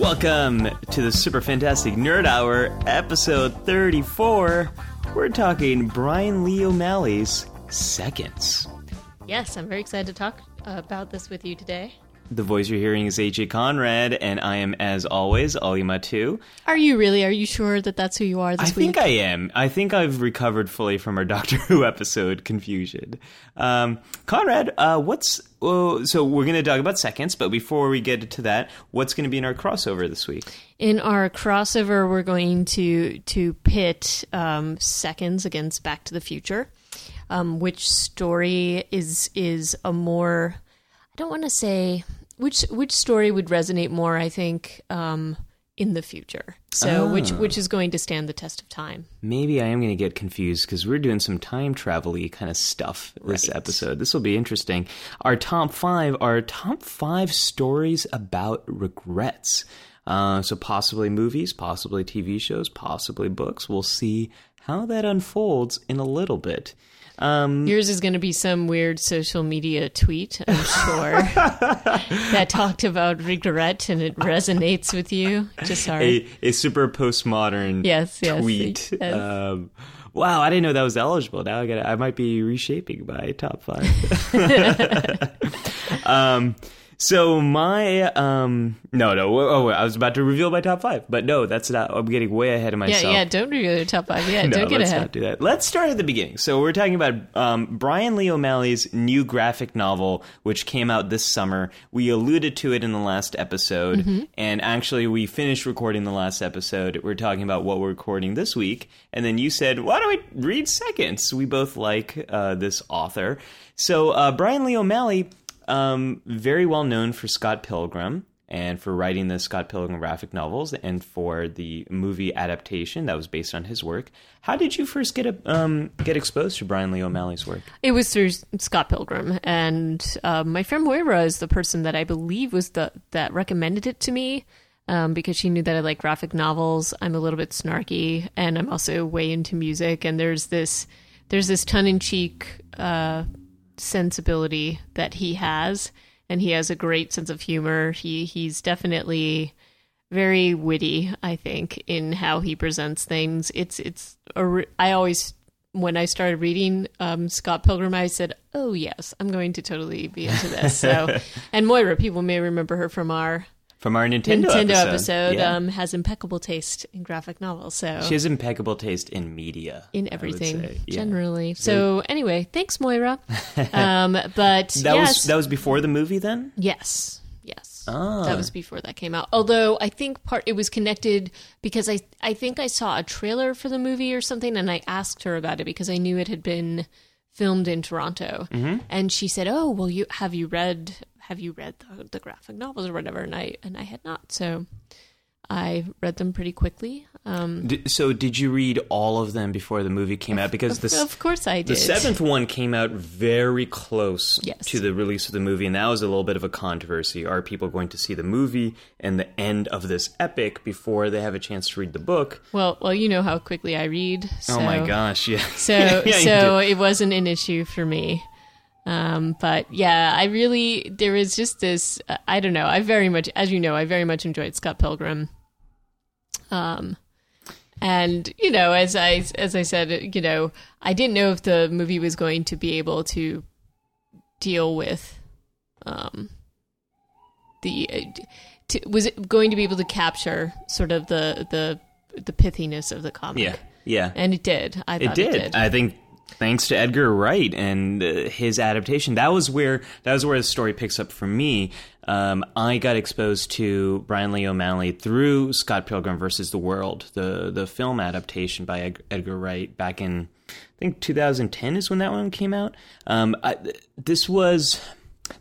Welcome to the Super Fantastic Nerd Hour, episode 34. We're talking Brian Lee O'Malley's Seconds. Yes, I'm very excited to talk about this with you today. The voice you're hearing is AJ Conrad, and I am, as always, Ali Matu. Are you really? Are you sure that that's who you are this I week? think I am. I think I've recovered fully from our Doctor Who episode confusion. Um, Conrad, uh, what's oh, so we're going to talk about seconds, but before we get to that, what's going to be in our crossover this week? In our crossover, we're going to to pit um, seconds against Back to the Future. Um, which story is is a more? I don't want to say which which story would resonate more. I think um, in the future. So which which is going to stand the test of time. Maybe I am going to get confused because we're doing some time travel kind of stuff this Right. episode. This will be interesting. Our top five are top five stories about regrets. Uh, so possibly movies, possibly TV shows, possibly books. We'll see how that unfolds in a little bit. Um, Yours is going to be some weird social media tweet, I'm sure, that talked about regret and it resonates with you. Just sorry. a, a super postmodern Yes, yes, tweet. yes. Um, wow, I didn't know that was eligible. Now I got I might be reshaping my top five. um, so my um, no no oh I was about to reveal my top five, but no, that's not. I'm getting way ahead of myself. yeah, yeah. Don't reveal your top five. Yeah, No, don't get let's ahead. not do that. Let's start at the beginning. So we're talking about um, Brian Lee O'Malley's new graphic novel, which came out this summer. We alluded to it in the last episode, Mm-hmm. and actually we finished recording the last episode. We're talking about what we're recording this week, and then you said, "Why don't we read seconds?" We both like uh, this author. So uh, Brian Lee O'Malley, um, very well known for Scott Pilgrim and for writing the Scott Pilgrim graphic novels and for the movie adaptation that was based on his work. How did you first get a, um, get exposed to Brian Lee O'Malley's work? It was through Scott Pilgrim, and uh, my friend Moira is the person that I believe was the that recommended it to me. Um, because she knew that I like graphic novels. I'm a little bit snarky, and I'm also way into music. And there's this, there's this tongue in cheek uh, sensibility that he has, and he has a great sense of humor. He he's definitely very witty, I think, in how he presents things. It's it's a I always when I started reading um, Scott Pilgrim, I said, "Oh yes, I'm going to totally be into this." So, and Moira, people may remember her from our From our Nintendo, Nintendo episode. episode. Yeah. Um, has impeccable taste in graphic novels. So she has impeccable taste in media. in everything. Yeah. generally. So anyway, thanks, Moira. um, but That yes, was that was before the movie then? Yes. Yes. Ah. That was before that came out. Although I think part it was connected because I I think I saw a trailer for the movie or something and I asked her about it because I knew it had been filmed in Toronto. Mm-hmm. And she said, "Oh, well you have you read have you read the, the graphic novels or whatever?" And I and I had not. So I read them pretty quickly. Um D- so did you read all of them before the movie came out? Because the of course I did. The seventh one came out very close Yes. to the release of the movie, and that was a little bit of a controversy. Are people going to see the movie and the end of this epic before they have a chance to read the book? Well, well, you know how quickly I read. So. oh my gosh, yeah. So Yeah, so it wasn't an issue for me. Um, but yeah, I really there was just this. I don't know. I very much, as you know, I very much enjoyed Scott Pilgrim. Um, and you know, as I as I said, you know, I didn't know if the movie was going to be able to deal with, um, the uh, to, was it going to be able to capture sort of the the the pithiness of the comic. yeah, yeah. And it did. I It did. it did. I think thanks to Edgar Wright and uh, his adaptation, that was where that was where the story picks up for me. Um, I got exposed to Brian Lee O'Malley through Scott Pilgrim versus the World, the the film adaptation by Ed- Edgar Wright back in I think 2010 is when that one came out. Um, I, this was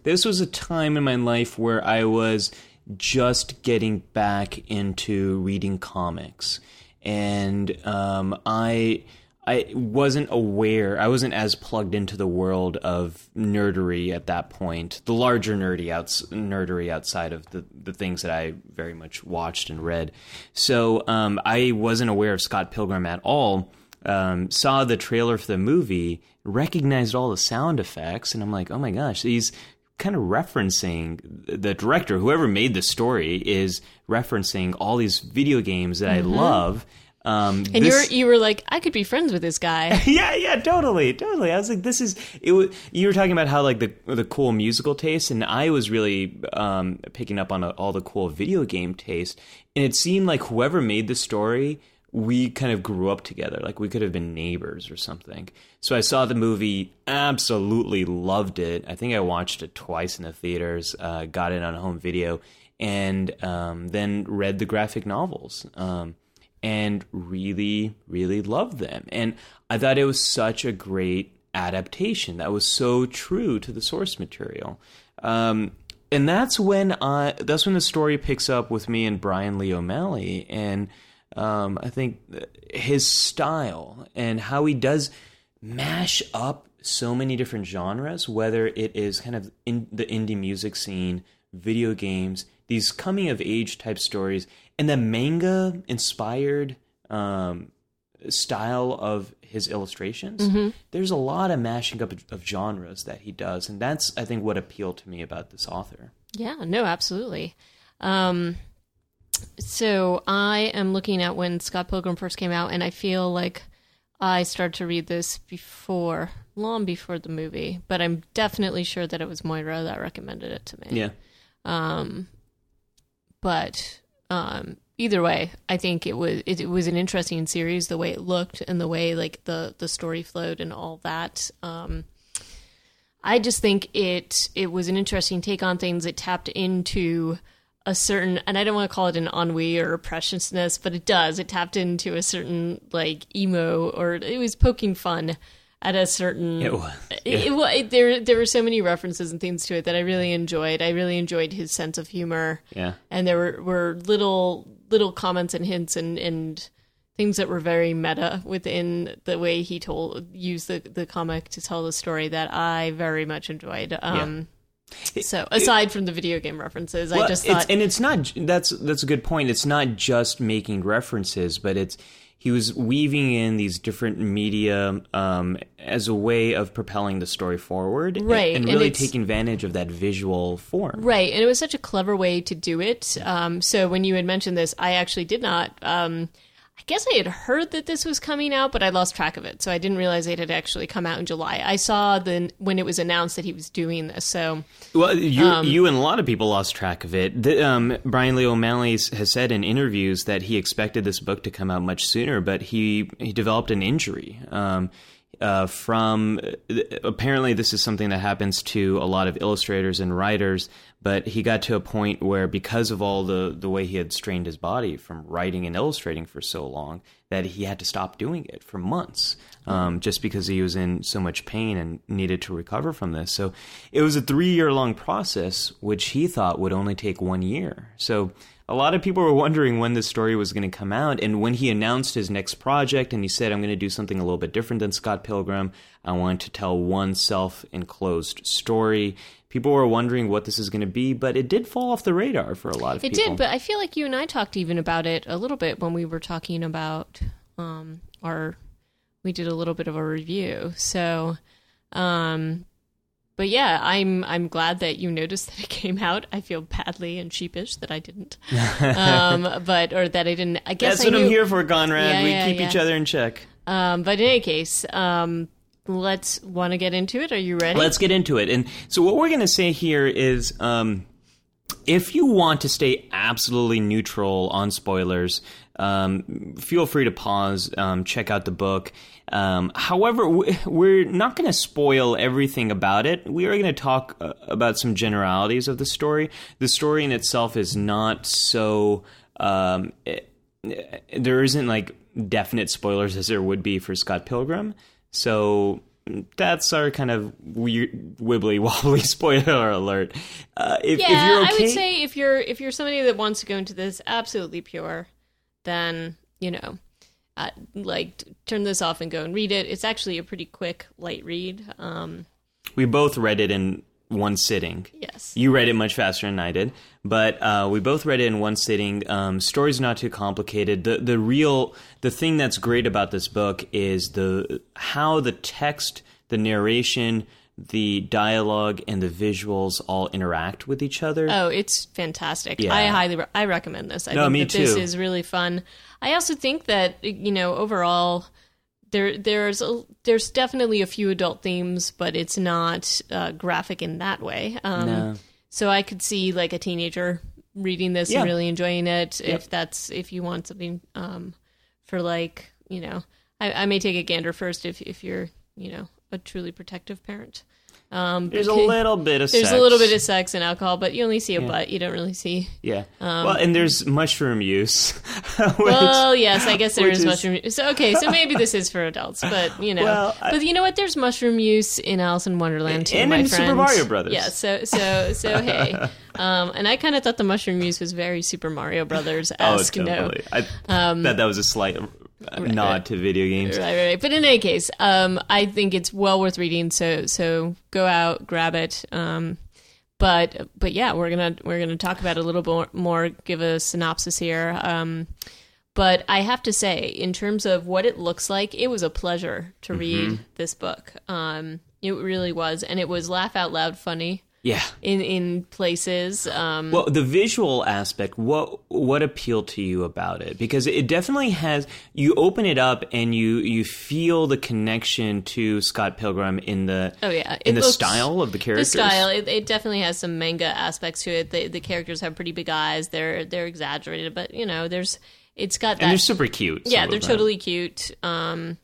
this was a time in my life where I was just getting back into reading comics, and um, I I wasn't aware. I wasn't as plugged into the world of nerdery at that point. The larger nerdy outs nerdery outside of the the things that I very much watched and read. So um, I wasn't aware of Scott Pilgrim at all. Um, saw the trailer for the movie, recognized all the sound effects, and I'm like, oh my gosh, these kind of referencing the director, whoever made the story, is referencing all these video games that I love. Um, And this- you're you were like, I could be friends with this guy. yeah, yeah, totally, totally. I was like, this is it. Was, you were talking about how like the the cool musical taste, and I was really um, picking up on all the cool video game taste. And it seemed like whoever made the story, we kind of grew up together. Like we could have been neighbors or something. So I saw the movie, absolutely loved it. I think I watched it twice in the theaters. Uh, got it on home video, and um, then read the graphic novels. Um, and really, really loved them. And I thought it was such a great adaptation that was so true to the source material. Um, and that's when I that's when the story picks up with me and Brian Lee O'Malley, and um, I think his style and how he does mash up so many different genres, whether it is kind of in the indie music scene, video games, these coming of age type stories, and the manga inspired um, style of his illustrations. There's a lot of mashing up of genres that he does, and that's I think what appealed to me about this author. Yeah, no, absolutely. Um, so I am looking at when Scott Pilgrim first came out, and I feel like I started to read this before, long before the movie, but I'm definitely sure that it was Moira that recommended it to me. Yeah. But um, either way, I think it was it, it was an interesting series. The way it looked and the way like the the story flowed and all that. Um, I just think it it was an interesting take on things. It tapped into a certain, and I don't want to call it an ennui or preciousness, but it does. It tapped into a certain like emo, or it was poking fun at a certain. It was. It, it, it- there there were so many references and things to it that I really enjoyed. I really enjoyed his sense of humor Yeah. and there were, were little little comments and hints and, and things that were very meta within the way he told used the, the comic to tell the story that I very much enjoyed. Um, So aside from the video game references, I Well, just it's, thought and it's not that's that's a good point. It's not just making references, but it's he was weaving in these different media um, as a way of propelling the story forward, and- Right, and, and really it's- taking advantage of that visual form. Right, and it was such a clever way to do it. Um, so when you had mentioned this, I actually did not. Um, I guess I had heard that this was coming out, but I lost track of it, so I didn't realize it had actually come out in July. I saw the when it was announced that he was doing this. So Well, you, Um, you and a lot of people lost track of it. The, um, Brian Lee O'Malley has said in interviews that he expected this book to come out much sooner, but he he developed an injury. Um, uh, from apparently, this is something that happens to a lot of illustrators and writers. But he got to a point where, because of all the the way he had strained his body from writing and illustrating for so long, that he had to stop doing it for months, um, just because he was in so much pain and needed to recover from this. So it was a three year long process, which he thought would only take one year. So a lot of people were wondering when this story was going to come out. And when he announced his next project and he said, I'm going to do something a little bit different than Scott Pilgrim, I want to tell one self enclosed story. People were wondering what this is going to be, but it did fall off the radar for a lot of It people. It did, but I feel like you and I talked even about it a little bit when we were talking about um, our. We did a little bit of a review, so. Um, but yeah, I'm I'm glad that you noticed that it came out. I feel badly and sheepish that I didn't, um, but or that I didn't. I guess That's I what I'm here for, Conrad. Yeah, we yeah, keep yeah. each other in check. Um, but in any case, um, let's want to get into it. Are you ready? Let's get into it. And so, what we're going to say here is um, if you want to stay absolutely neutral on spoilers, um, feel free to pause, um, check out the book. Um, however, we're not going to spoil everything about it. We are going to talk uh, about some generalities of the story. The story in itself is not so. Um, it- there isn't like definite spoilers as there would be for Scott Pilgrim. So that's our kind of weird, wibbly wobbly spoiler alert. Uh, if, yeah, if you're okay, I would say if you're if you're somebody that wants to go into this absolutely pure, then you know, uh, like turn this off and go and read it. It's actually a pretty quick, light read. Um, we both read it in one sitting. yes, You read it much faster than I did, but uh, we both read it in one sitting. Um, story's not too complicated. The the real the thing that's great about this book is the how the text, the narration, the dialogue and the visuals all interact with each other. Oh, it's fantastic. Yeah. I highly re- I recommend this. I No, think me that this is really fun. I also think that you know overall there there's a, there's definitely a few adult themes, but it's not uh, graphic in that way. Um, No. So I could see like a teenager reading this Yeah. and really enjoying it. If that's if you want something um, for like you know, I, I may take a gander first if if you're you know a truly protective parent. Um, There's a little bit of there's sex. a little bit of sex and alcohol, but you only see a butt. You don't really see. yeah. well, and there's mushroom use. which- Well, yes, I guess there is, is mushroom. So okay, so maybe this is for adults, but you know, Well, I- but you know what? There's mushroom use in Alice in Wonderland too, And my in friend. Super Mario Brothers. Yeah. So so so hey, um, and I kind of thought the mushroom use was very Super Mario Brothers oh, esque. no. I thought that was a slight uh, nod to video games. Right, right, right. But in any case, um, I think it's well worth reading. So, so go out, grab it. Um, but, but yeah, we're gonna we're gonna talk about it a little bit more. Give a synopsis here. Um, but I have to say, in terms of what it looks like, it was a pleasure to Mm-hmm. read this book. Um, it really was, and it was laugh out loud funny Yeah. in in places. Um, Well, the visual aspect, what what appealed to you about it? Because it definitely has. You open it up and you you feel the connection to Scott Pilgrim in the Oh yeah, in It the looks- style of the characters The style, it, it definitely has some manga aspects to it. The, the characters have pretty big eyes. They're they're exaggerated, but you know, there's it's got that. and they're super cute. yeah, they're totally cute. Um,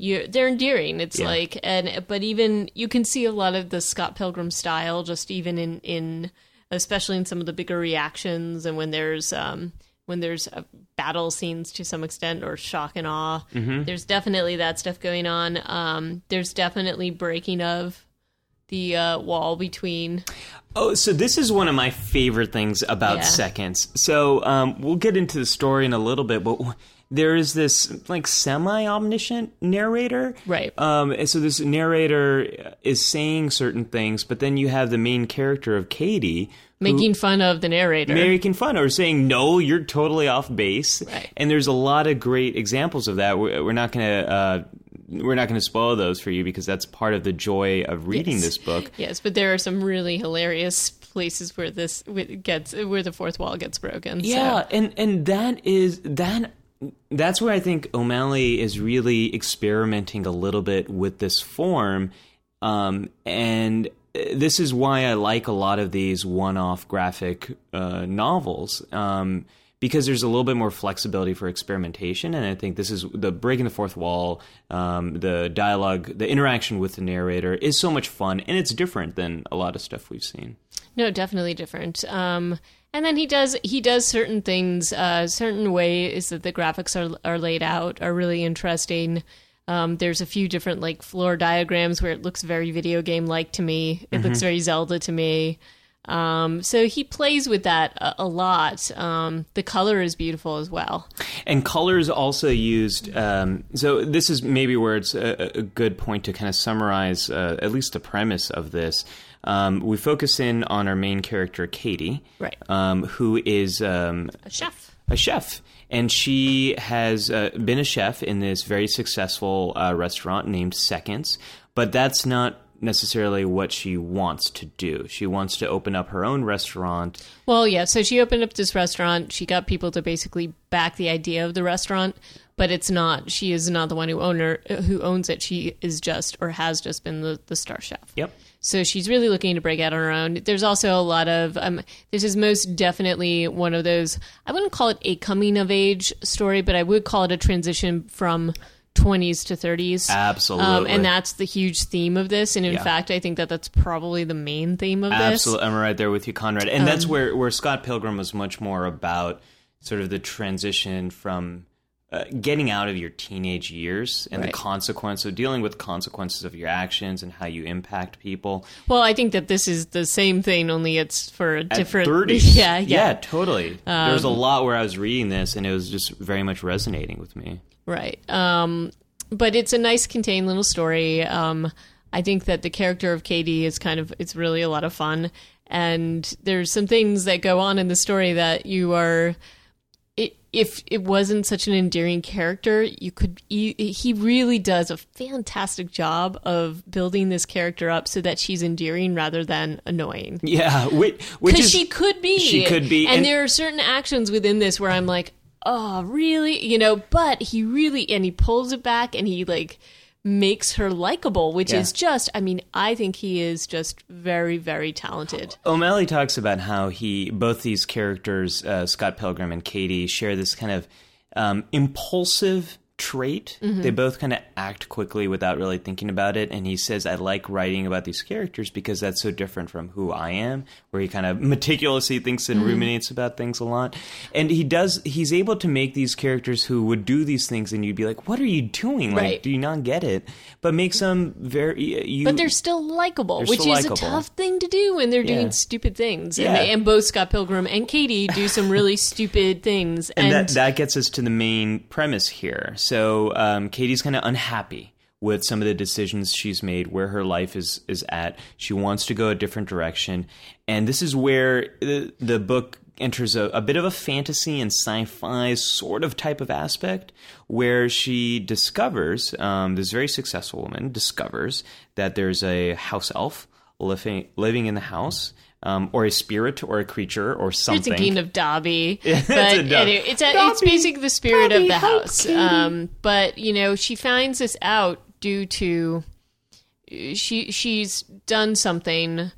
you they're endearing. It's Yeah. like and but even you can see a lot of the Scott Pilgrim style, just even in in especially in some of the bigger reactions and when there's um when there's uh, battle scenes to some extent or shock and awe. Mm-hmm. There's definitely that stuff going on. Um, there's definitely breaking of the uh, wall between. Oh, so this is one of my favorite things about Yeah. seconds. So um, we'll get into the story in a little bit, but there is this like semi omniscient narrator, Right. Um, and so this narrator is saying certain things, but then you have the main character of Katie. Making fun of the narrator. Making fun or saying no, you're totally off base, Right. and there's a lot of great examples of that. We're, we're not gonna uh, we're not gonna spoil those for you because that's part of the joy of reading Yes. this book. yes, but there are some really hilarious places where this gets where the fourth wall gets broken. so- Yeah, and and that is that that's where I think O'Malley is really experimenting a little bit with this form, um, and uh, this is why I like a lot of these one-off graphic uh, novels. Um, because there's a little bit more flexibility for experimentation, and I think this is the breaking the fourth wall, um, the dialogue, the interaction with the narrator is so much fun, and it's different than a lot of stuff we've seen. No, definitely different. Um, and then he does he does certain things, uh, certain ways that the graphics are are laid out are really interesting. Um, there's a few different like floor diagrams where it looks very video game like to me. It looks very Zelda to me. Um, so he plays with that a, a lot. Um, the color is beautiful as well. And colors also used. Um, so this is maybe where it's a, a good point to kind of summarize uh, at least the premise of this. Um, we focus in on our main character, Katie, Right. Um, who is um, A chef. a chef, and she has uh, been a chef in this very successful uh, restaurant named Seconds. But that's not necessarily what she wants to do. She wants to open up her own restaurant. Well, yeah. So she opened up this restaurant. She got people to basically back the idea of the restaurant, but it's not. She is not the one who owner who owns it. She is just or has just been the, the star chef. Yep. So she's really looking to break out on her own. There's also a lot of um, this is most definitely one of those. I wouldn't call it a coming of age story, but I would call it a transition from 20s to 30s. Absolutely. Um, and that's the huge theme of this. And in Yeah. fact, I think that that's probably the main theme of this. Absolutely, I'm right there with you, Conrad. And Um, that's where where Scott Pilgrim was much more about sort of the transition from uh, getting out of your teenage years and the Right. consequence of dealing with consequences of your actions and how you impact people. Well, I think that this is the same thing, only it's for a At different. 30s. Yeah, yeah, totally. there was a lot where I was reading this, and it was just very much resonating with me. right. Um, but it's a nice, contained little story. Um, I think that the character of Katie is kind of it's really a lot of fun, and there's some things that go on in the story that you are. If it wasn't such an endearing character, you could. He, he really does a fantastic job of building this character up so that she's endearing rather than annoying. Yeah, which, which Because is she could be. she could be, and, and- there are certain actions within this where I'm like, oh, really? You know, but he really and he pulls it back and he like makes her likable, which Yeah. is just. I mean, I think he is just very, very talented. O'Malley talks about how he both these characters, uh, Scott Pilgrim and Katie, share this kind of um, impulsive trait. Mm-hmm. They both kind of act quickly without really thinking about it. And he says, "I like writing about these characters because that's so different from who I am." Where he kind of meticulously thinks Mm-hmm. and ruminates about things a lot. And he does. He's able to make these characters who would do these things, and you'd be like, "What are you doing? Like, Right. do you not get it?" But makes them very. You, But they're still likable, which still is likable. a tough thing to do when they're doing Yeah. stupid things. Yeah. And, they, and both Scott Pilgrim and Katie do some really stupid things. and, And, that, that gets us to the main premise here. So um, Katie's kind of unhappy with some of the decisions she's made, where her life is is at. She wants to go a different direction, and this is where the, the book enters a, a bit of a fantasy and sci-fi sort of type of aspect, where she discovers um, this very successful woman discovers that there's a house elf living living in the house. Um, or a spirit, or a creature, or you're something. thinking of Dobby, but it's a Dob- anyway, it's, a, it's basically the spirit Dobby, of the house. Katie. Um, but you know, she finds this out due to she she's done something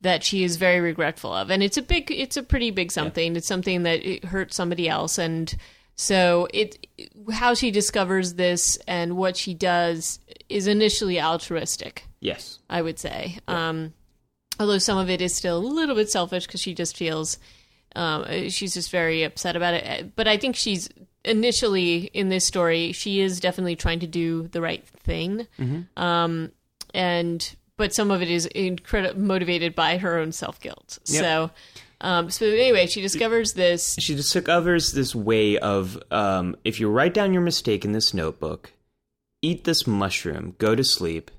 that she is very regretful of, and it's a big, it's a pretty big something. It's something that it hurt somebody else, and so it how she discovers this and what she does is initially altruistic. yes. I would say. Um, although some of it is still a little bit selfish because she just feels um, she's just very upset about it. But I think she's initially in this story, she is definitely trying to do the right thing. Um, and but some of it is incredible motivated by her own self guilt. Yep. So. Um, so anyway, she discovers this. she discovers this way of um, if you write down your mistake in this notebook, eat this mushroom, go to sleep,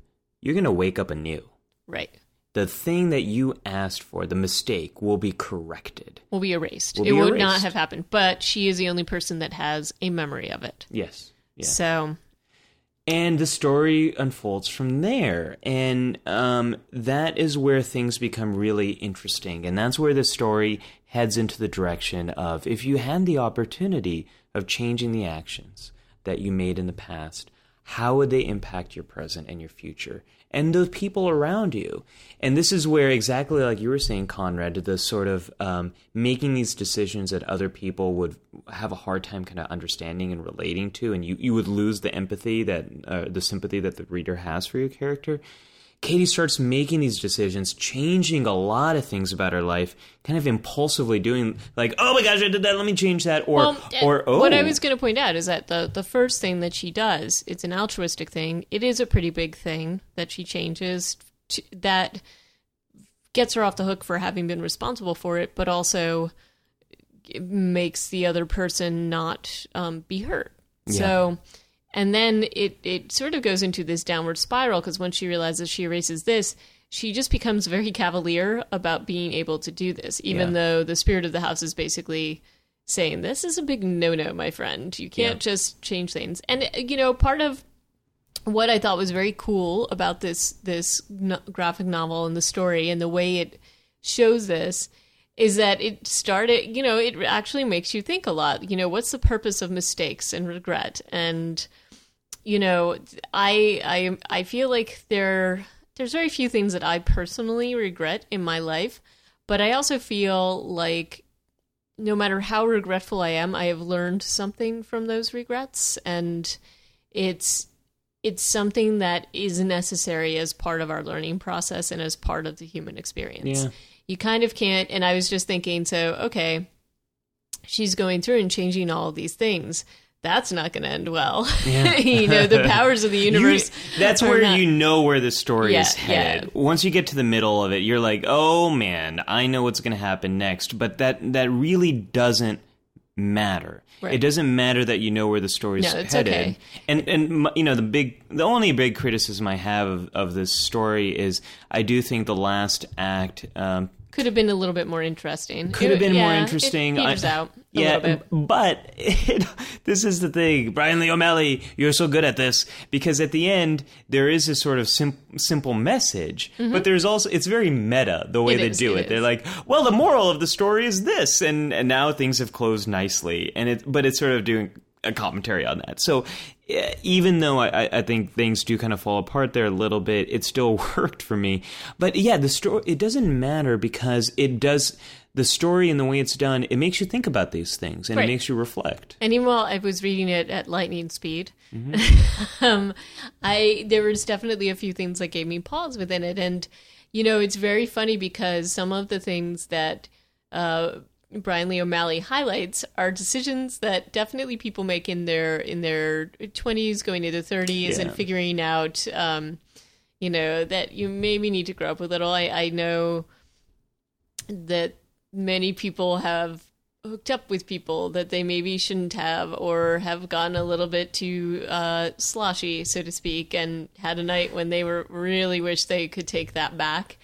you're going to wake up anew. Right. The thing that you asked for, the mistake, will be corrected. Will be erased. Will it be would not have happened, but she is the only person that has a memory of it. Yes. Yeah. So and the story unfolds from there and um, that is where things become really interesting and that's where the story heads into the direction of if you had the opportunity of changing the actions that you made in the past how would they impact your present and your future and the people around you. And this is where exactly like you were saying conrad the sort of um, making these decisions that other people would have a hard time kind of understanding and relating to and you, you would lose the empathy that uh, the sympathy that the reader has for your character katie starts making these decisions changing a lot of things about her life kind of impulsively doing like oh my gosh i did that let me change that or Well, or oh what I was going to point out is that the the first thing that she does, it's an altruistic thing. It is a pretty big thing that she changes to, that gets her off the hook for having been responsible for it, but also makes the other person not um, be hurt. So, and then it it sort of goes into this downward spiral because once she realizes she erases this. She just becomes very cavalier about being able to do this, even Yeah. though the spirit of the house is basically saying this is a big no-no my friend you can't just change things and uh, you know part of what i thought was very cool about this this no- graphic novel and the story and the way it shows this is that it started you know it actually makes you think a lot you know what's the purpose of mistakes and regret and you know i i i feel like there there's very few things that i personally regret in my life but i also feel like no matter how regretful I am, I have learned something from those regrets, and it's it's something that is necessary as part of our learning process and as part of the human experience. Yeah. You kind of can't. And I was just thinking, so okay, she's going through and changing all these things. That's not going to end well. Yeah. you know, the powers of the You- universe. that's where not- you know where the story Yeah, is headed. Once you get to the middle of it, you're like, "Oh man, I know what's going to happen next." But that that really doesn't matter. Right. It doesn't matter that you know where the story's No, it's headed. okay. And and you know the big the only big criticism I have of, of this story is I do think the last act um, could have been a little bit more interesting. Could have been yeah, more interesting. It I- out a yeah, little bit. but it, this is the thing, Brian Lee O'Malley, you're so good at this because at the end there is a sort of sim- simple message, but there's also it's very meta the way Mm-hmm. It they is, do it. They're like, well, the moral of the story is this, and and now things have closed nicely, and it but it's sort of doing a commentary on that. So even though I, I- think things do kind of fall apart there a little bit, it still worked for me. But yeah, the story it doesn't matter because it does the story and the way it's done. It makes you think about these things and Right. it makes you reflect. And even while I was reading it at lightning speed, Mm-hmm. um, I there was definitely a few things that gave me pause within it, and you know it's very funny because some of the things that uh, Brian Lee O'Malley highlights are decisions that definitely people make in their in their twenties, going into thirties, and figuring out, um, you know, that you maybe need to grow up a little. I, I know that many people have hooked up with people that they maybe shouldn't have or have gone a little bit too uh, sloshy, so to speak, and had a night when they were really wish they could take that back.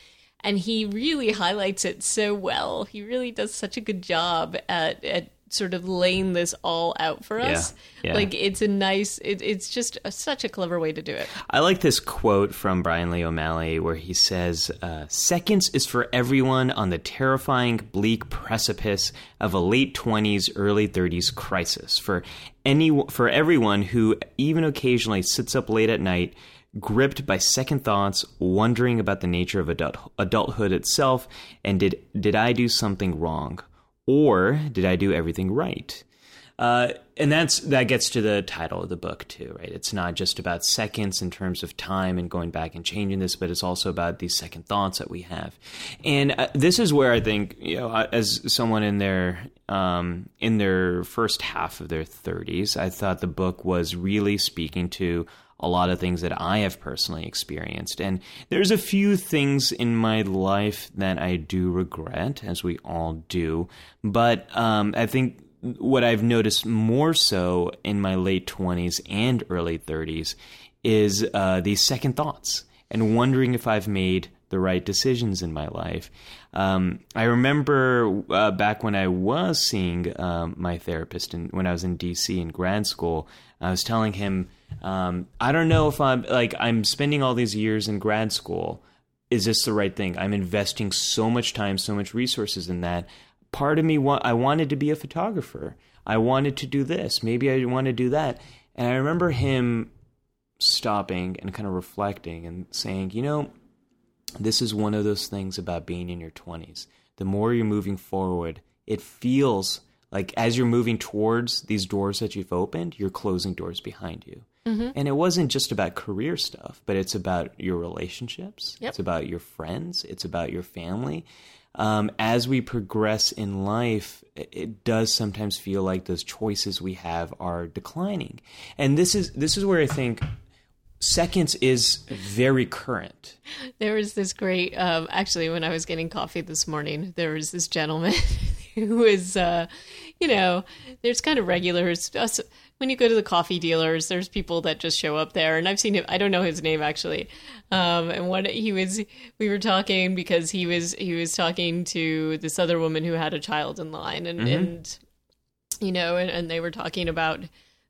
And he really highlights it so well. He really does such a good job at, at sort of laying this all out for us. yeah. Like it's a nice, it, it's just a, such a clever way to do it. I like this quote from Brian Lee O'Malley where he says, uh, Seconds is for everyone on the terrifying, bleak precipice of a late 20s, early 30s crisis. For, any, for everyone who even occasionally sits up late at night, gripped by second thoughts, wondering about the nature of adult, adulthood itself, and did, did I do something wrong? Or did I do everything right? Uh, and that's that gets to the title of the book too, right? It's not just about seconds in terms of time and going back and changing this, but it's also about these second thoughts that we have. And uh, this is where I think, you know, as someone in their um, in their first half of their 30s, I thought the book was really speaking to a lot of things that I have personally experienced. And there's a few things in my life that I do regret, as we all do. But um, I think what I've noticed more so in my late 20s and early 30s is uh, these second thoughts and wondering if I've made the right decisions in my life. Um, I remember uh, back when I was seeing um, my therapist and when I was in DC in grad school, I was telling him, um, I don't know if I'm like I'm spending all these years in grad school. Is this the right thing? I'm investing so much time, so much resources in that. Part of me, wa- I wanted to be a photographer. I wanted to do this. Maybe I want to do that. And I remember him stopping and kind of reflecting and saying, you know, this is one of those things about being in your 20s. The more you're moving forward, it feels like as you're moving towards these doors that you've opened, you're closing doors behind you. And it wasn't just about career stuff, but it's about your relationships. Yep. It's about your friends. It's about your family. Um, as we progress in life, it, does sometimes feel like those choices we have are declining. And this is this is where I think seconds is very current. There was this great, um, actually, when I was getting coffee this morning, there was this gentleman who was, uh, you know, there's kind of regulars. Us, when you go to the coffee dealers, there's people that just show up there, and I've seen him. I don't know his name actually. Um, and what he was, we were talking because he was he was talking to this other woman who had a child in line, and and you know, and, and they were talking about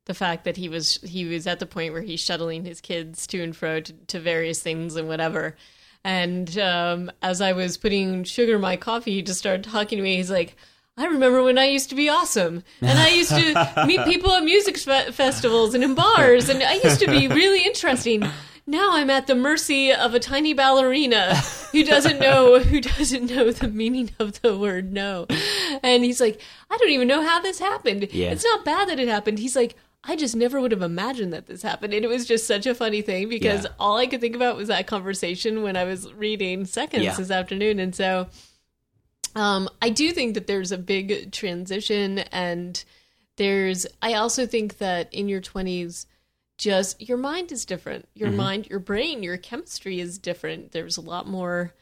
the fact that he was he was at the point where he's shuttling his kids to and fro to, to various things and whatever. And um, as I was putting sugar in my coffee, he just started talking to me. He's like, "I remember when I used to be awesome, and I used to meet people at music fe- festivals and in bars, and I used to be really interesting." Now I'm at the mercy of a tiny ballerina who doesn't know who doesn't know the meaning of the word no. And he's like, I don't even know how this happened. Yeah. It's not bad that it happened. He's like, I just never would have imagined that this happened. And it was just such a funny thing because Yeah. all I could think about was that conversation when I was reading Seconds Yeah. this afternoon. And so um, I do think that there's a big transition. And there's, I also think that in your 20s, just your mind is different. Your Mm-hmm. mind, your brain, your chemistry is different. There's a lot more.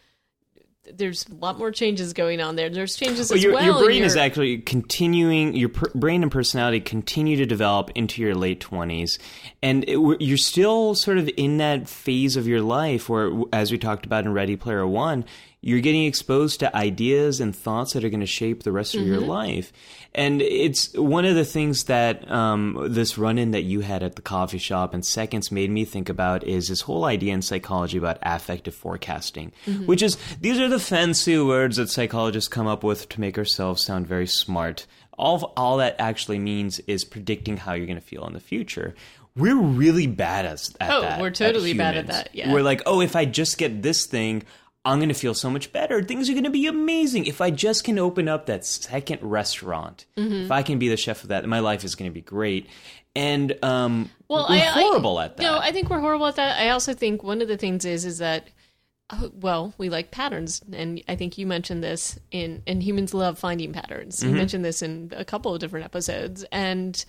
There's a lot more changes going on there. There's changes Well, your, well. your in brain is actually continuing your per- brain and personality continue to develop into your late 20s and it, you're still sort of in that phase of your life where as we talked about in ready player one you're getting exposed to ideas and thoughts that are going to shape the rest of your life. And it's one of the things that um, this run in that you had at the coffee shop and seconds made me think about is this whole idea in psychology about affective forecasting, which is these are the fancy words that psychologists come up with to make ourselves sound very smart. All, all that actually means is predicting how you're going to feel in the future. We're really bad at, at Oh, that. we're totally bad at that, yeah. We're like, oh, if I just get this thing, I'm going to feel so much better. Things are going to be amazing. If I just can open up that second restaurant, Mm-hmm. if I can be the chef of that, my life is going to be great. And um, Well, we're I, I- horrible at that. No, I think we're horrible at that. I also think one of the things is is that uh, well, we like patterns, and I think you mentioned this in and humans love finding patterns. Mm-hmm. You mentioned this in a couple of different episodes, and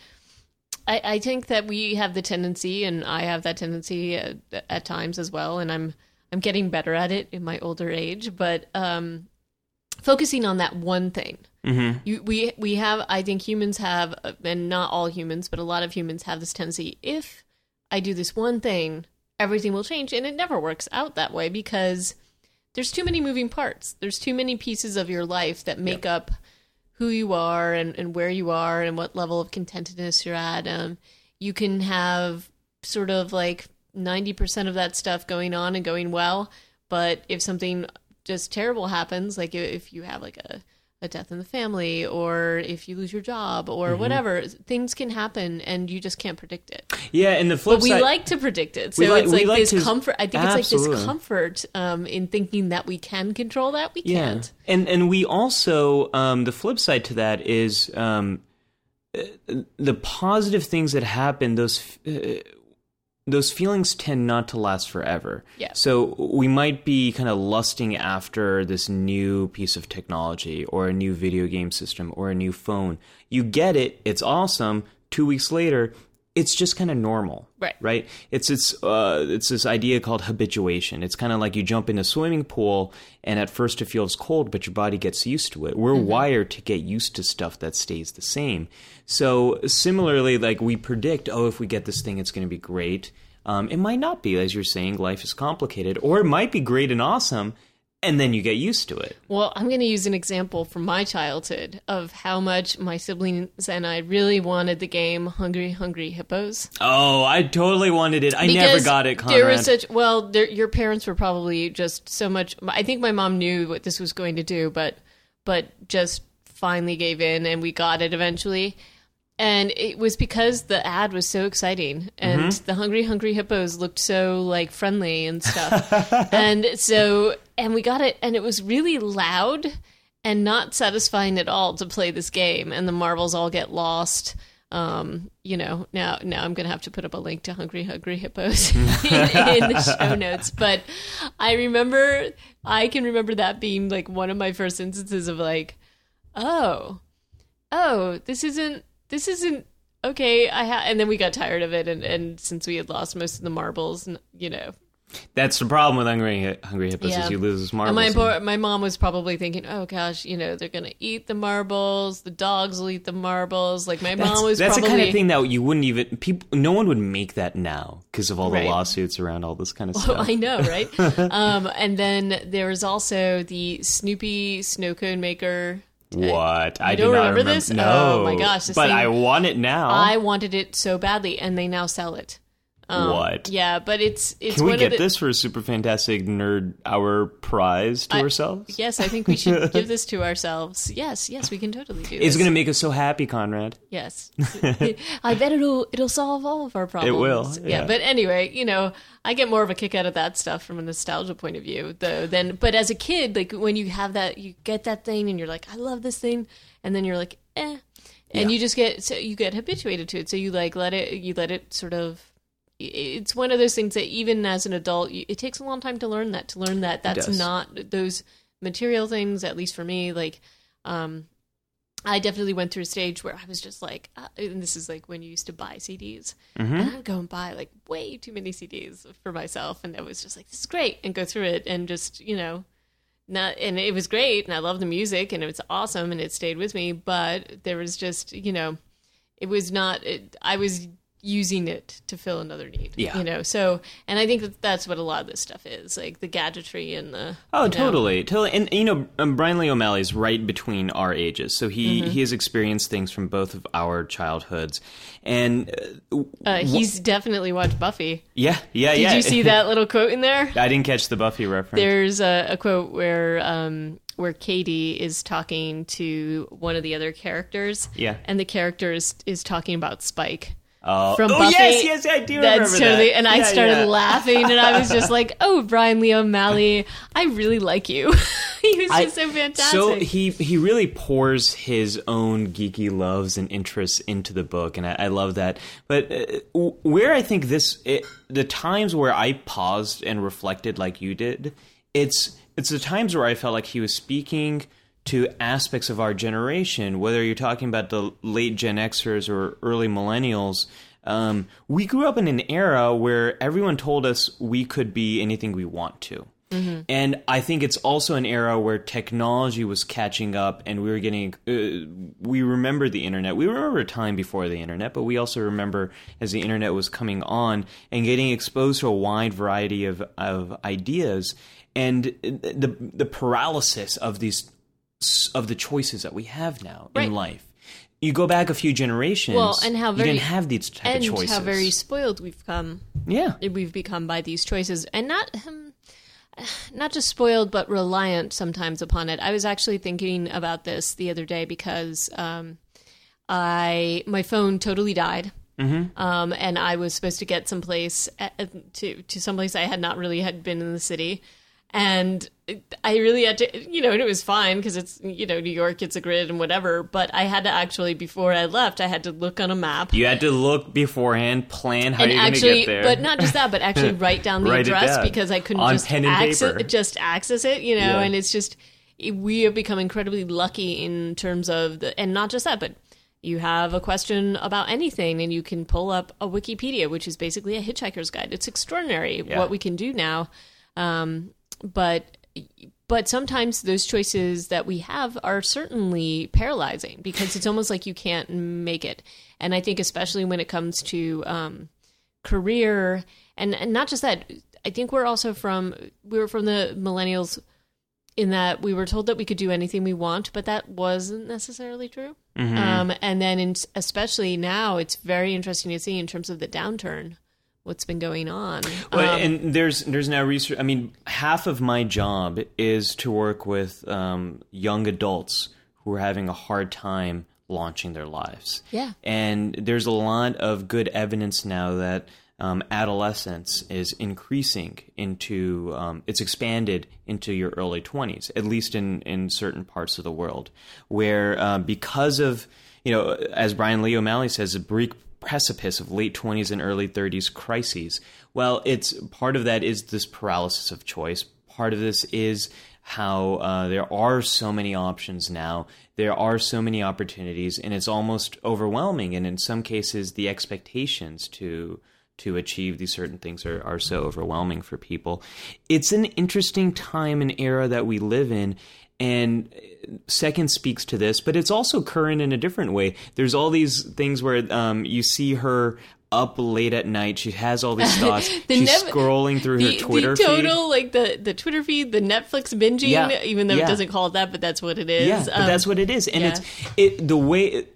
I, I think that we have the tendency, and I have that tendency at, at times as well, and I'm I'm getting better at it in my older age, but um, focusing on that one thing. Mm-hmm. You, we we have I think humans have uh, and not all humans but a lot of humans have this tendency if I do this one thing everything will change and it never works out that way because there's too many moving parts there's too many pieces of your life that make up who you are and, and where you are and what level of contentedness you're at um, you can have sort of like 90% of that stuff going on and going well. But if something just terrible happens like if you have like a a death in the family or if you lose your job or Mm-hmm. whatever things can happen and you just can't predict it. Yeah, and the flip but we side, like to predict it. so like- it's like like this to- comfort i think it's like this comfort um, in thinking that we can control that we yeah, can't. And and we also um, the flip side to that is um, uh, the positive things that happen. Those uh, those feelings tend not to last forever. Yeah. So we might be kind of lusting after this new piece of technology or a new video game system or a new phone. You get it, it's awesome. Two weeks later, it's just kind of normal. Right. Right. It's it's uh it's this idea called habituation. It's kind of like you jump in a swimming pool and at first it feels cold, but your body gets used to it. We're wired to get used to stuff that stays the same. So similarly, like we predict, oh, if we get this thing, it's going to be great. Um, it might not be, as you're saying, life is complicated, or it might be great and awesome, and then you get used to it. Well, I'm going to use an example from my childhood of how much my siblings and I really wanted the game Hungry Hungry Hippos. Oh, I totally wanted it. I never got it, Conrad. There was such well, there, your parents were probably just so much. I think my mom knew what this was going to do, but but just finally gave in, and we got it eventually. And it was because the ad was so exciting, and Mm-hmm. the hungry, hungry hippos looked so like friendly and stuff. and so, and we got it, and it was really loud and not satisfying at all to play this game. And the marbles all get lost. Um, you know, now now I'm gonna have to put up a link to Hungry Hungry Hippos in, in the show notes. But I remember, I can remember that being like one of my first instances of like, oh, oh, this isn't this isn't okay. I ha-, and then we got tired of it, and and since we had lost most of the marbles, you know, That's the problem with hungry hungry hippos Yeah. is you lose and marbles. my and- bo- my mom was probably thinking, oh gosh, you know, they're gonna eat the marbles. The dogs will eat the marbles. Like my that's mom was that's probably the kind of thing that you wouldn't even people. No one would make that now because of all the Right. lawsuits around all this kind of Oh, stuff. I know, right? um, and then there was also the Snoopy snow cone maker. What I don't do not remember this? No, Oh, my gosh, but thing- I want it now. I wanted it so badly, and they now sell it. Um, what? Yeah, but it's it's Can we get the, this for a super fantastic nerd hour prize to I- ourselves? Yes, I think we should give this to ourselves. Yes, yes, we can totally do this. It's going to make us so happy, Conrad. Yes, I bet it'll it'll solve all of our problems. It will, Yeah. yeah. but anyway, you know, I get more of a kick out of that stuff from a nostalgia point of view, though. Than, but as a kid, like when you have that, you get that thing, and you're like, I love this thing, and then you're like, eh, and Yeah. you just get so you get habituated to it. So you like let it, you let it sort of. It's one of those things that even as an adult, it takes a long time to learn that. To learn that that's not those material things. At least for me, like um, I definitely went through a stage where I was just like, uh, and this is like when you used to buy CDs, Mm-hmm. and I'd go and buy like way too many CDs for myself, and I was just like, this is great, and go through it, and just you know, not, and it was great, and I loved the music, and it was awesome, and it stayed with me, but there was just you know, it was not, it, I was using it to fill another need. Yeah. You know, so, and I think that that's what a lot of this stuff is like the gadgetry and the. Oh, you know, totally, totally. And you know, um, Brian Lee O'Malley's right between our ages, so he Mm-hmm. he has experienced things from both of our childhoods, and uh, Uh, he's definitely watched Buffy. yeah, yeah, Did yeah. you see that little quote in there? I didn't catch the Buffy reference. There's a, a quote where um, where Katie is talking to one of the other characters. Yeah. And the character is, is talking about Spike. Oh, from oh, Buffy. yes, yes, I do That's remember totally, that. and I Yeah, started yeah. laughing, and I was just like, "Oh, Brian Lee O'Malley, I really like you." he was I- just so fantastic. So he he really pours his own geeky loves and interests into the book, and I, I love that. But uh, where I think this, it, the times where I paused and reflected like you did, it's it's the times where I felt like he was speaking to aspects of our generation, whether you're talking about the late Gen Xers or early millennials. Um, we grew up in an era where everyone told us we could be anything we want to. And I think it's also an era where technology was catching up, and we were getting. Uh, we remember the internet. We remember a time before the internet, but we also remember as the internet was coming on and getting exposed to a wide variety of of ideas, and the the paralysis of these of the choices that we have now Right. in life. You go back a few generations. Well, and how very- you didn't have these type and of choices. how very spoiled we've come. yeah. We've become by these choices, and not. Um, not just spoiled, but reliant sometimes upon it. I was actually thinking about this the other day because um, I my phone totally died. Mm-hmm. Um, and I was supposed to get someplace at, to to someplace I had not really had been in the city, and I really had to, you know, and it was fine because it's you know New York, it's a grid and whatever. But I had to actually before I left, I had to look on a map You had to look beforehand, plan how and you're going to actually, get there. but not just that, but actually write down the Write address because I couldn't On just access just access it, you know. Yeah. And it's just we have become incredibly lucky in terms of the, and not just that, but you have a question about anything and you can pull up a Wikipedia, which is basically a hitchhiker's guide. It's extraordinary Yeah. what we can do now, um, but but sometimes those choices that we have are certainly paralyzing because it's almost like you can't make it. And I think especially when it comes to um, career and, and not just that, I think we're also from we were from the millennials in that we were told that we could do anything we want, but that wasn't necessarily true. Um, and then, in, especially now, it's very interesting to see in terms of the downturn, what's been going on. Well, Um, and there's there's now research. I mean, half of my job is to work with um, young adults who are having a hard time launching their lives. Yeah. and there's a lot of good evidence now that um, adolescence is increasing into um, it's expanded into your early 20s, at least in in certain parts of the world, where uh, because of you know, as Brian Lee O'Malley says, a bleak precipice of late 20s and early 30s crises. Well, it's part of that is this paralysis of choice. Part of this is how uh, there are so many options now. There are so many opportunities, and it's almost overwhelming. And in some cases, the expectations to to achieve these certain things are, are so overwhelming for people. It's an interesting time and era that we live in, and second speaks to this, but it's also current in a different way. There's all these things where um, you see her up late at night. She has all these thoughts. The She's nev- scrolling through the, her Twitter the feed. total like the the Twitter feed, the Netflix binging, Yeah. even though Yeah. it doesn't call it that, but that's what it is. Yeah, but Um, that's what it is, and yeah. it's it the way.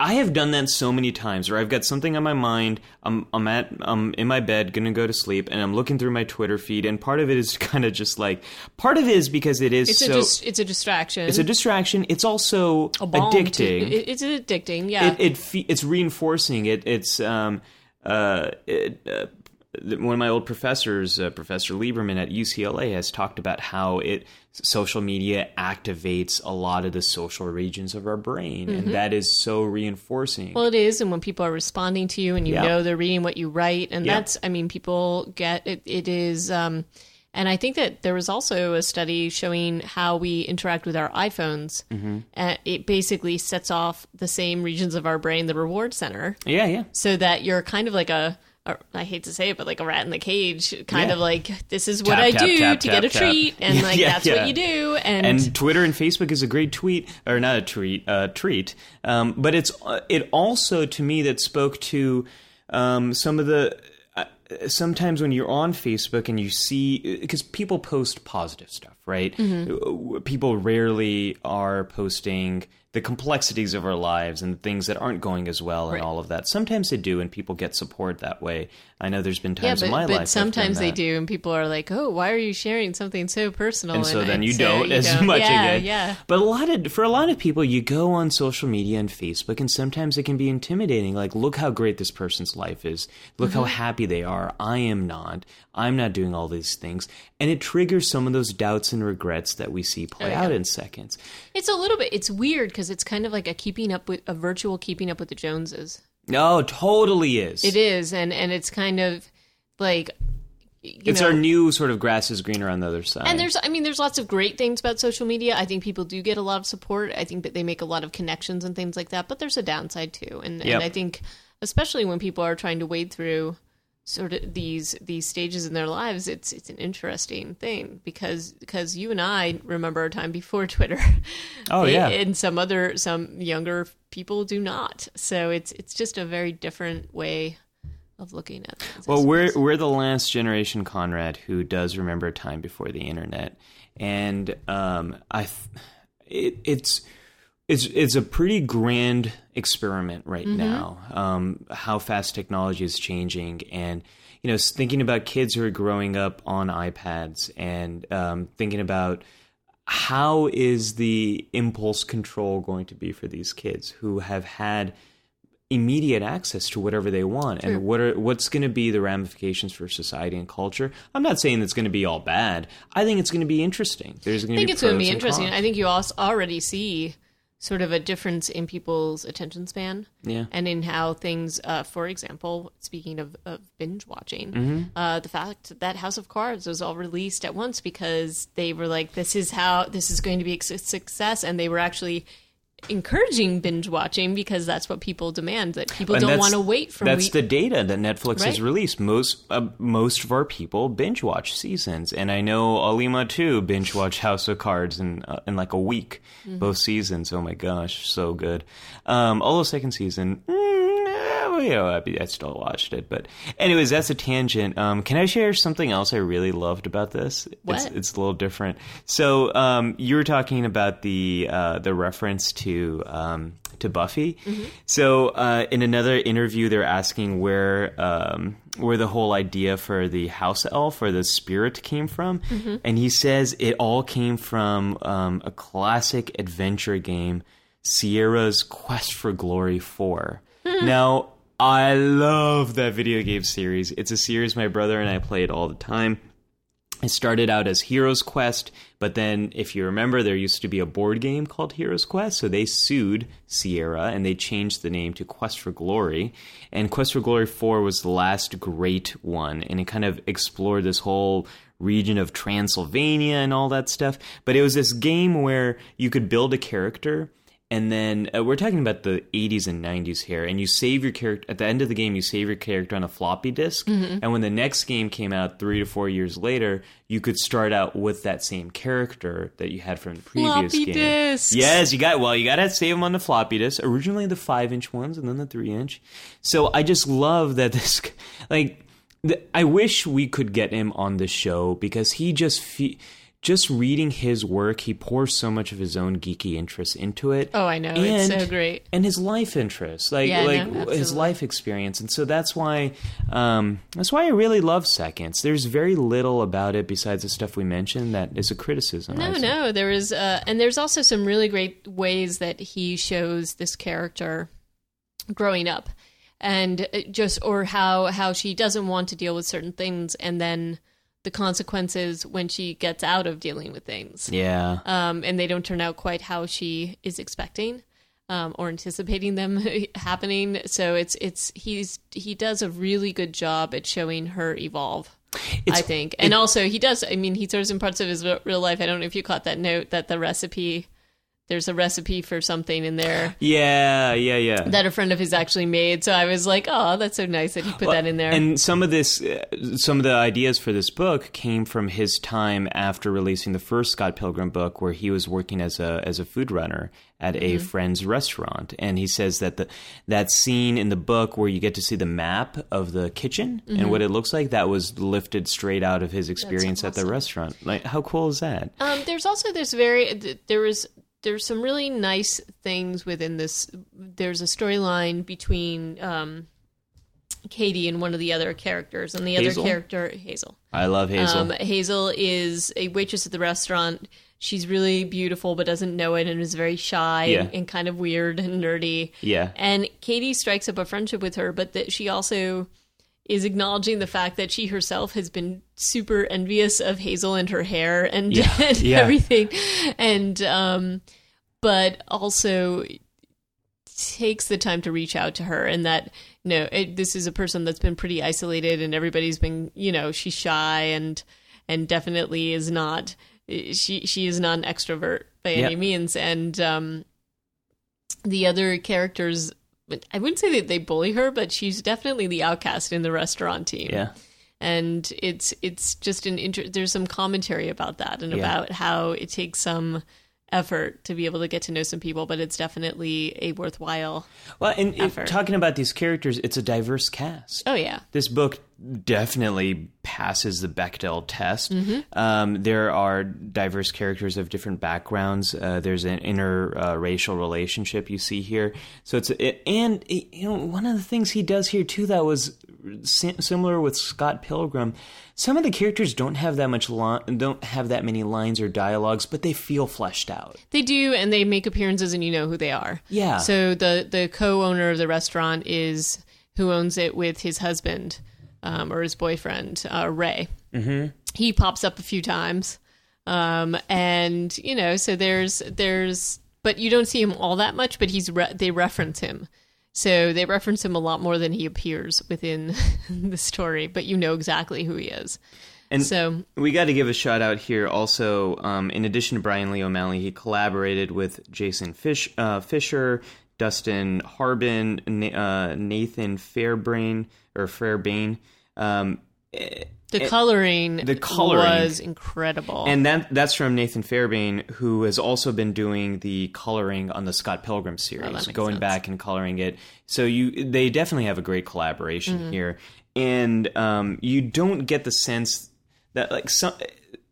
I have done that so many times where I've got something on my mind. I'm I'm at I'm in my bed, gonna go to sleep, and I'm looking through my Twitter feed, and part of it is kind of just like part of it is because it is it's so a dis- it's a distraction. it's a distraction. It's also a balm to- addicting. it's addicting. Yeah. it, it fe- it's reinforcing it. It's um uh, it, uh one of my old professors, uh, Professor Lieberman at UCLA, has talked about how it social media activates a lot of the social regions of our brain, and that is so reinforcing. Mm-hmm. Well, it is, and when people are responding to you, and you Yeah. know they're reading what you write, and Yeah. that's, I mean, people get it. It is, um, and I think that there was also a study showing how we interact with our iPhones. Mm-hmm. Uh, it basically sets off the same regions of our brain, the reward center, yeah, yeah. so that you're kind of like a. I hate to say it, but like a rat in the cage, kind Yeah. of like this is what Tap, I tap, do tap, to get a treat, and like yeah, that's yeah. what you do, and, and Twitter and Facebook is a great tweet or not a tweet, uh, treat. Um, but it's uh, it also to me that spoke to um, some of the uh, sometimes when you're on Facebook and you see because people post positive stuff, right? Mm-hmm. People rarely are posting the complexities of our lives and things that aren't going as well Right. and all of that. Sometimes they do, and people get support that way. I know there's been Yeah, times but, in my life. but I've sometimes they do, and people are like, "Oh, why are you sharing something so personal?" and so then you don't uh, as don't- much yeah, again. Yeah, But a lot of for a lot of people, you go on social media and Facebook, and sometimes it can be intimidating. Like, look how great this person's life is. Look Mm-hmm. how happy they are. I am not. I'm not doing all these things, and it triggers some of those doubts and regrets that we see play Oh, yeah. out in seconds. It's a little bit. It's weird because it's kind of like a keeping up with a virtual keeping up with the Joneses. No, totally is. It is, and and it's kind of like you It's know, our new sort of grass is greener on the other side. And there's, I mean, there's lots of great things about social media. I think people do get a lot of support. I think that they make a lot of connections and things like that. But there's a downside too, and, Yep. and I think especially when people are trying to wade through sort of these these stages in their lives, it's it's an interesting thing because because you and I remember a time before Twitter. Oh, They- yeah. and some other some younger people do not. So it's it's just a very different way of looking at things. Well, we're we're the last generation, Conrad, who does remember a time before the internet, and um, I, th- it, it's it's it's a pretty grand experiment right now. Um, how fast technology is changing, and you know, thinking about kids who are growing up on iPads, and um, thinking about how is the impulse control going to be for these kids who have had immediate access to whatever they want True. and what are what's going to be the ramifications for society and culture i'm not saying it's going to be all bad i think it's going to be interesting there's going I think it's going to be interesting. I think you also already see sort of a difference in people's attention span yeah and in how things, uh, for example, speaking of, of binge watching, Mm-hmm. uh, the fact that House of Cards was all released at once because they were like, this is how this is going to be a success. And they were actually encouraging binge watching because that's what people demand, that people And don't want to wait for that's week- the data that Netflix has released. Most uh, most of our people binge watch seasons, and I know Alima too binge watch House of Cards in uh, in like a week, Mm-hmm. both seasons. Oh my gosh, so good. Um, although second season. Mm, well, you know, I, I still watched it, but anyways, that's a tangent. Um, can I share something else I really loved about this? It's, What? it's a little different. So um, you were talking about the uh, the reference to um, to Buffy. So uh, in another interview, they're asking where um, where the whole idea for the house elf or the spirit came from, and he says it all came from um, a classic adventure game, Sierra's Quest for Glory Four. Now. I love that video game series. It's a series my brother and I played all the time. It started out as Hero's Quest, but then, if you remember, there used to be a board game called Heroes Quest, so they sued Sierra and they changed the name to Quest for Glory. And Quest for Glory 4 was the last great one, and it kind of explored this whole region of Transylvania and all that stuff. But it was this game where you could build a character and then uh, we're talking about the 80s and 90s here and you save your character at the end of the game you save your character on a floppy disk. And when the next game came out three to four years later you could start out with that same character that you had from the previous Floppy game. disks. yes you got well you got to save them on the floppy disk originally the five inch ones and then the three inch so i just love that this like i wish we could get him on the show because he just fe- just reading his work, he pours so much of his own geeky interests into it. Oh, I know. It's so great. And his life interests, like Yeah, like no, his life experience, and so that's why um, that's why I really love Seconds. There's very little about it besides the stuff we mentioned that is a criticism. No, no, there is, uh, and there's also some really great ways that he shows this character growing up, and just or how how she doesn't want to deal with certain things, and then the consequences when she gets out of dealing with things, Yeah, um, and they don't turn out quite how she is expecting. Um, or anticipating them happening, so it's it's he's he does a really good job at showing her evolve. It's- I think. And also, he does. I mean, he throws in parts of his real life. I don't know if you caught that note that the recipe there's a recipe for something in there Yeah, yeah, yeah. that a friend of his actually made. So I was like, oh, that's so nice that he put that in there. And some of this, uh, some of the ideas for this book came from his time after releasing the first Scott Pilgrim book, where he was working as a as a food runner at a Mm-hmm. friend's restaurant. And he says that the that scene in the book where you get to see the map of the kitchen Mm-hmm. and what it looks like, that was lifted straight out of his experience at the restaurant. Like, how cool is that? Um, there's also this very there was there's some really nice things within this. There's a storyline between um, Katie and one of the other characters, and the Hazel? other character Hazel. I love Hazel. Um, Hazel is a waitress at the restaurant. She's really beautiful, but doesn't know it, and is very shy and, and kind of weird and nerdy. yeah. And Katie strikes up a friendship with her, but that she also is acknowledging the fact that she herself has been super envious of Hazel and her hair and, Yeah, and yeah. everything. And um but also takes the time to reach out to her and that you know it, this is a person that's been pretty isolated and everybody's been you know she's shy and and definitely is not she she is not an extrovert by any means and um the other characters I wouldn't say that they bully her, but she's definitely the outcast in the restaurant team. Yeah. And it's it's just an inter- there's some commentary about that and Yeah. about how it takes some effort to be able to get to know some people, but it's definitely a worthwhile. Well, and if, Effort. talking about these characters, it's a diverse cast. Oh yeah. this book definitely passes the Bechdel test. Mm-hmm. Um, there are diverse characters of different backgrounds. Uh, there's an interracial relationship you see here. So it's it, and it, you know one of the things he does here too that was similar with Scott Pilgrim. Some of the characters don't have that much li- don't have that many lines or dialogues, but they feel fleshed out. They do, and they make appearances, and you know who they are. Yeah. So the the co-owner of the restaurant is who owns it with his husband um, or his boyfriend, uh, Ray. Mm-hmm. He pops up a few times, um, and you know, so there's there's, but you don't see him all that much. But he's re- they reference him. So they reference him a lot more than he appears within the story, but you know exactly who he is. And So We got to give a shout out here. Also, um, in addition to Brian Lee O'Malley, he collaborated with Jason Fish, uh, Fischer, Dustin Harbin, uh, Nathan Fairbrain or Fairbane, um, the coloring, the coloring. was incredible. and that that's from Nathan Fairbane, who has also been doing the coloring on the Scott Pilgrim series, makes going sense. back and coloring it. So you they definitely have a great collaboration Mm-hmm. here, and um, you don't get the sense that like some.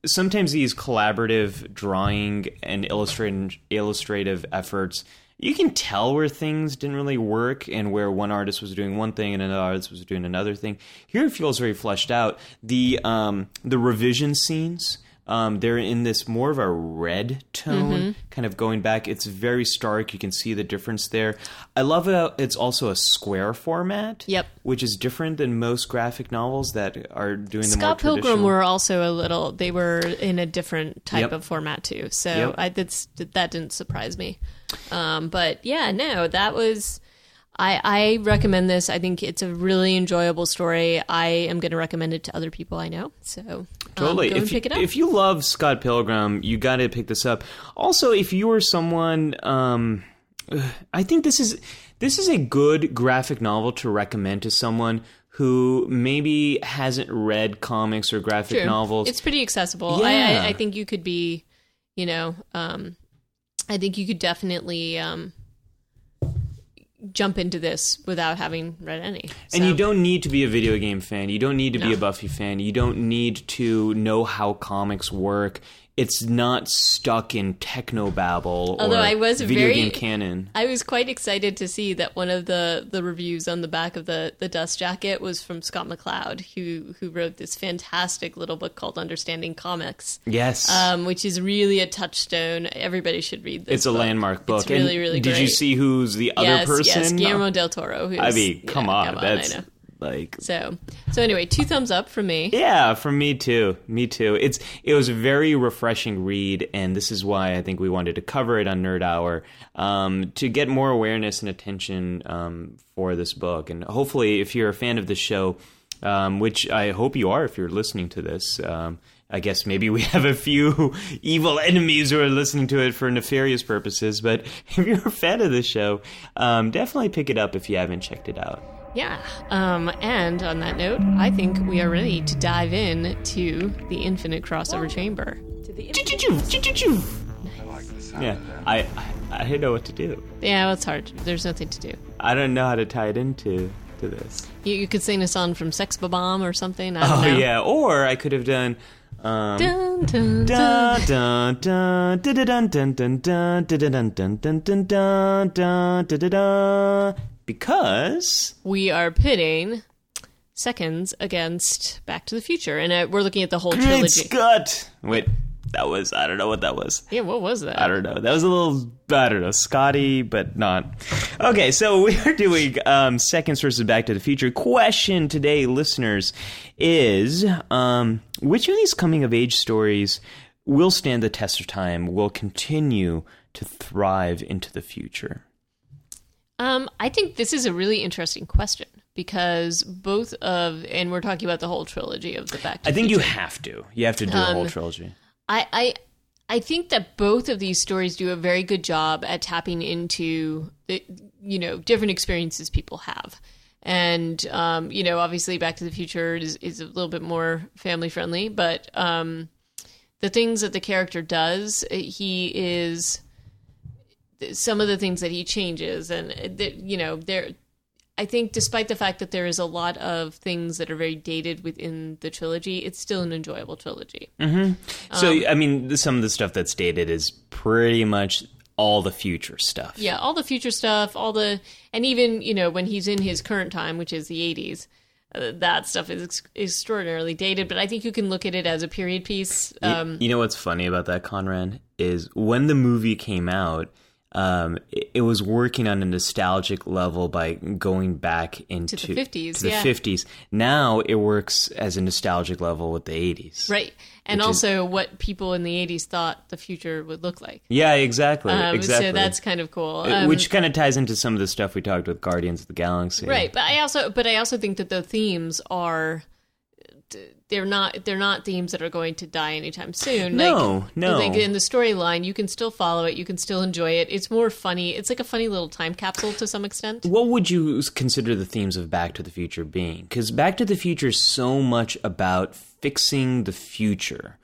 Sometimes these collaborative drawing and illustrating illustrative efforts, you can tell where things didn't really work and where one artist was doing one thing and another artist was doing another thing. Here it feels very fleshed out. The um, the revision scenes, um, they're in this more of a red tone, kind of going back. It's very stark. You can see the difference there. I love it. It's also a square format. Yep. Which is different than most graphic novels that are doing the more Scott Pilgrim were also a little. They were in a different type Yep. of format too. So Yep. I that's that didn't surprise me. Um, but yeah, no, that was. I, I recommend this. I think it's a really enjoyable story. I am going to recommend it to other people I know. So um, Totally. go if and you, it up. if you love Scott Pilgrim, you got to pick this up. Also, if you are someone, um, I think this is this is a good graphic novel to recommend to someone who maybe hasn't read comics or graphic True. novels. It's pretty accessible. I, Yeah. I, I think you could be, you know, um, I think you could definitely um, jump into this without having read any. And you don't need to be a video game fan. You don't need to be a Buffy fan. You don't need to know how comics work. It's not stuck in technobabble Although or I was video very- game canon. I was quite excited to see that one of the, the reviews on the back of the, the dust jacket was from Scott McCloud, who who wrote this fantastic little book called Understanding Comics, Yes. um, which is really a touchstone. Everybody should read this. it's a book. landmark book. It's really, And really Did you see who's the other yes, person? Yes, Guillermo del Toro. Who's, I mean, yeah, come on. That's I know. Like So, so anyway, two thumbs up from me. yeah, from me too. Me too. It's it was a very refreshing read, and this is why I think we wanted to cover it on Nerd Hour um, to get more awareness and attention um, for this book. And hopefully, if you're a fan of the show, um, which I hope you are, if you're listening to this, um, I guess maybe we have a few evil enemies who are listening to it for nefarious purposes. But if you're a fan of the show, um, definitely pick it up if you haven't checked it out. Yeah. Um, and on that note, I think we are ready to dive in to the infinite crossover chamber. Yeah, I, I I didn't know what to do. Yeah, well, it's hard. There's nothing to do. I don't know how to tie it into to this. You, you could sing a song from Sex Bob-omb or something. I don't Oh know. yeah, or I could have done. Um, Dun, dun, dun. dun dun dun dun dun dun dun dun dun dun dun dun dun dun dun dun because We are pitting seconds against Back to the Future, and uh, we're looking at the whole Great trilogy. Scott. Wait, that was I don't know what that was. yeah, what was that? I don't know. That was a little I don't know, Scotty, but not. Okay, so we are doing um, seconds versus Back to the Future. Question today, listeners, is um, which of these coming of age stories will stand the test of time? Will continue to thrive into the future? Um, I think this is a really interesting question because both of, and we're talking about the whole trilogy of the Back to I think you have to. You have to do the whole trilogy. I, I I think that both of these stories do a very good job at tapping into the you know different experiences people have, and um, you know obviously Back to the Future is is a little bit more family friendly, but um, the things that the character does, he is some of the things that he changes, and uh, that, you know there. I think, despite the fact that there is a lot of things that are very dated within the trilogy, it's still an enjoyable trilogy. So Um, I mean, some of the stuff that's dated is pretty much all the future stuff. Yeah, all the future stuff, all the, and even you know when he's in his current time, which is the '80s, uh, that stuff is ex- extraordinarily dated. But I think you can look at it as a period piece. Um, you know what's funny about that, Conrad, is when the movie came out, um, it, it was working on a nostalgic level by going back into the 50s, to the yeah. 50s. Now it works as a nostalgic level with the 80s. right, and Which is- also what people in the '80s thought the future would look like. Yeah, exactly. Um, exactly. So that's kind of cool. Uh, Um, Which kind of ties into some of the stuff we talked with Guardians of the Galaxy. right, but I also, but I also think that the themes are. They're not. They're not themes that are going to die anytime soon. No, like, no. Like in the storyline, you can still follow it. You can still enjoy it. It's more funny. It's like a funny little time capsule to some extent. What would you consider the themes of Back to the Future being? Because Back to the Future is so much about fixing the future,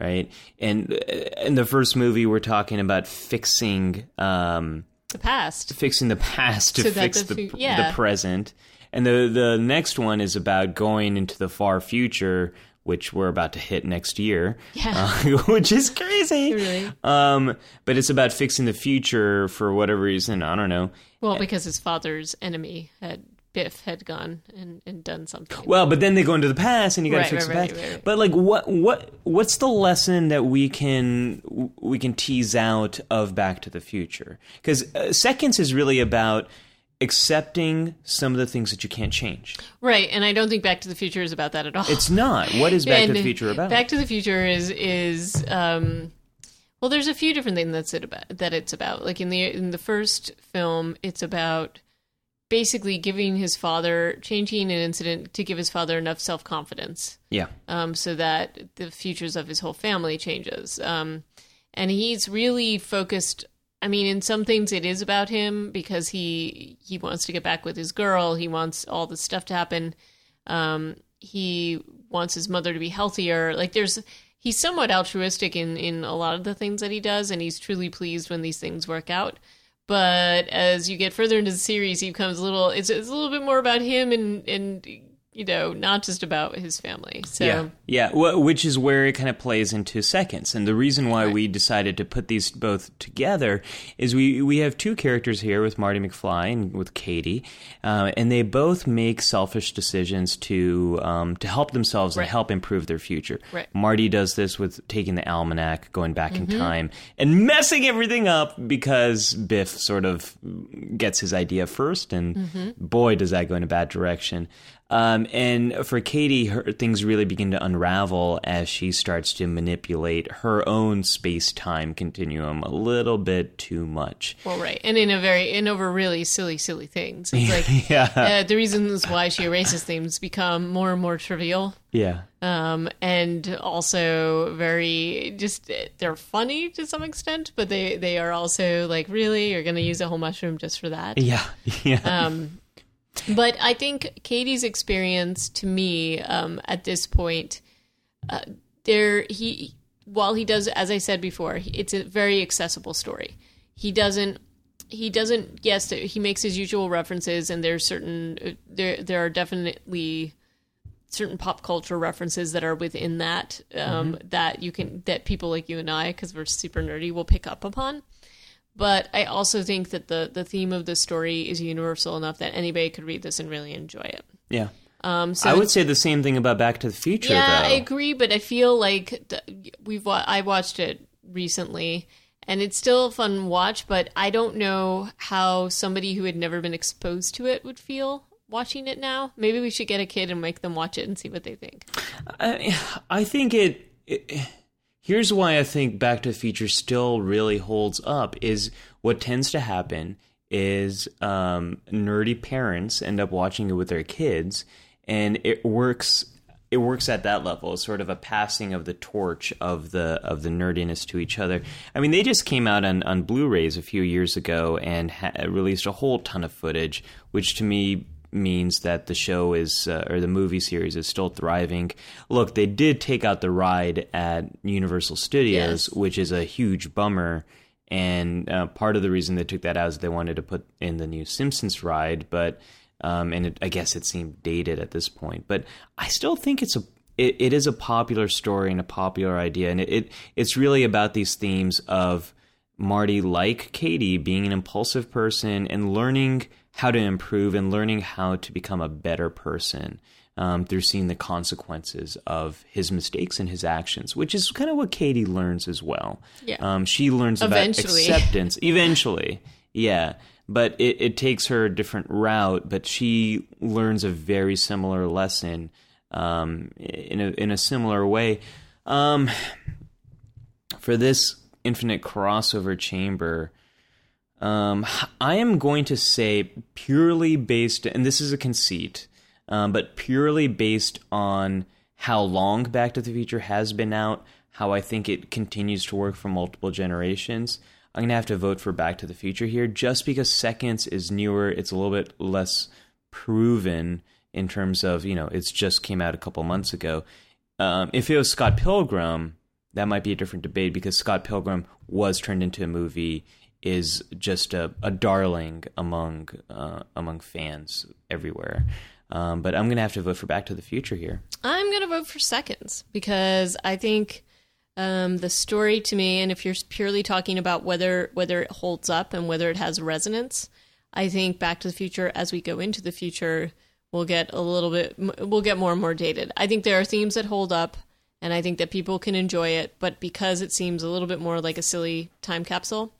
right? And uh, in the first movie, we're talking about fixing um, The past. fixing the past to So fix the the, yeah. the present, and the the next one is about going into the far future. Which we're about to hit next year, Yeah. uh, which is crazy. Really? Um, but it's about fixing the future for whatever reason. I don't know. Well, because his father's enemy had Biff had gone and, and done something. Well, but then they go into the past, and you got to Right, fix right, the past. right. But like, what what what's the lesson that we can we can tease out of Back to the Future? Because uh, Seconds is really about accepting some of the things that you can't change. Right, and I don't think Back to the Future is about that at all. It's not. What is Back to the Future about? Back to the Future is is um well there's a few different things that's it about that it's about. Like in the in the first film it's about basically giving his father changing an incident to give his father enough self-confidence yeah. um, so that the futures of his whole family changes. Um, and he's really focused. I mean, in some things it is about him because he he wants to get back with his girl. He wants all this stuff to happen. Um, he wants his mother to be healthier. Like there's he's somewhat altruistic in in a lot of the things that he does, and he's truly pleased when these things work out. But as you get further into the series, he becomes a little. It's, it's a little bit more about him and and you know not just about his family. So Yeah, yeah, wh- which is where it kind of plays into seconds, and the reason why we decided to put these both together is we we have two characters here with Marty McFly and with Katie, uh, and they both make selfish decisions to um, to help themselves and help improve their future. Right. Marty does this with taking the almanac, going back in time, and messing everything up because Biff sort of gets his idea first, and boy, does that go in a bad direction. Um, and for Katie, her, things really begin to unravel as she starts to manipulate her own space time continuum a little bit too much. Well, right, and in a very and over really silly, silly things. It's like yeah, uh, the reasons why she erases things become more and more trivial. yeah, um, and also very just they're funny to some extent, but they they are also like really you're going to use a whole mushroom just for that. yeah, yeah. Um, but I think Katie's experience to me um, at this point, uh, there he while he does as I said before, it's a very accessible story. He doesn't he doesn't yes he makes his usual references and there's certain uh, there there are definitely certain pop culture references that are within that um, that you can that people like you and I because we're super nerdy will pick up upon. But I also think that the the theme of the story is universal enough that anybody could read this and really enjoy it. yeah. Um, so I would say the same thing about Back to the Future, yeah, though. I agree, but I feel like we've wa- I watched it recently, and it's still a fun watch. But I don't know how somebody who had never been exposed to it would feel watching it now. Maybe we should get a kid and make them watch it and see what they think. I, I think it, it. Here's why I think Back to the Future still really holds up is what tends to happen is um, nerdy parents end up watching it with their kids, and it works. It works at that level. Sort of a passing of the torch of the of the nerdiness to each other. I mean, they just came out on, on Blu-rays a few years ago and ha- released a whole ton of footage, which to me means that the show is uh, or the movie series is still thriving. Look, they did take out the ride at Universal Studios, Yes. which is a huge bummer. And uh, part of the reason they took that out is they wanted to put in the new Simpsons ride, but um, and it, I guess it seemed dated at this point. But I still think it's a it, it is a popular story and a popular idea, and it, it it's really about these themes of Marty, like Katie, being an impulsive person and learning how to improve and learning how to become a better person um, through seeing the consequences of his mistakes and his actions, which is kind of what Katie learns as well. Yeah. Um, she learns Eventually. about acceptance eventually. Yeah. But it, it takes her a different route, but she learns a very similar lesson um, in, a, in a similar way. Um, for this infinite crossover chamber, um, I am going to say purely based, and this is a conceit, um, but purely based on how long Back to the Future has been out, how I think it continues to work for multiple generations. I'm gonna have to vote for Back to the Future here, just because Seconds is newer. It's a little bit less proven in terms of you know it's just came out a couple months ago. Um, if it was Scott Pilgrim, that might be a different debate because Scott Pilgrim was turned into a movie, is just a, a darling among uh, among fans everywhere. Um, but I'm gonna have to vote for Back to the Future here. I'm going to vote for seconds because I think um, the story to me, and if you're purely talking about whether whether it holds up and whether it has resonance, I think Back to the Future, as we go into the future, will get a little bit, we'll get more and more dated. I think there are themes that hold up, and I think that people can enjoy it, but because it seems a little bit more like a silly time capsule.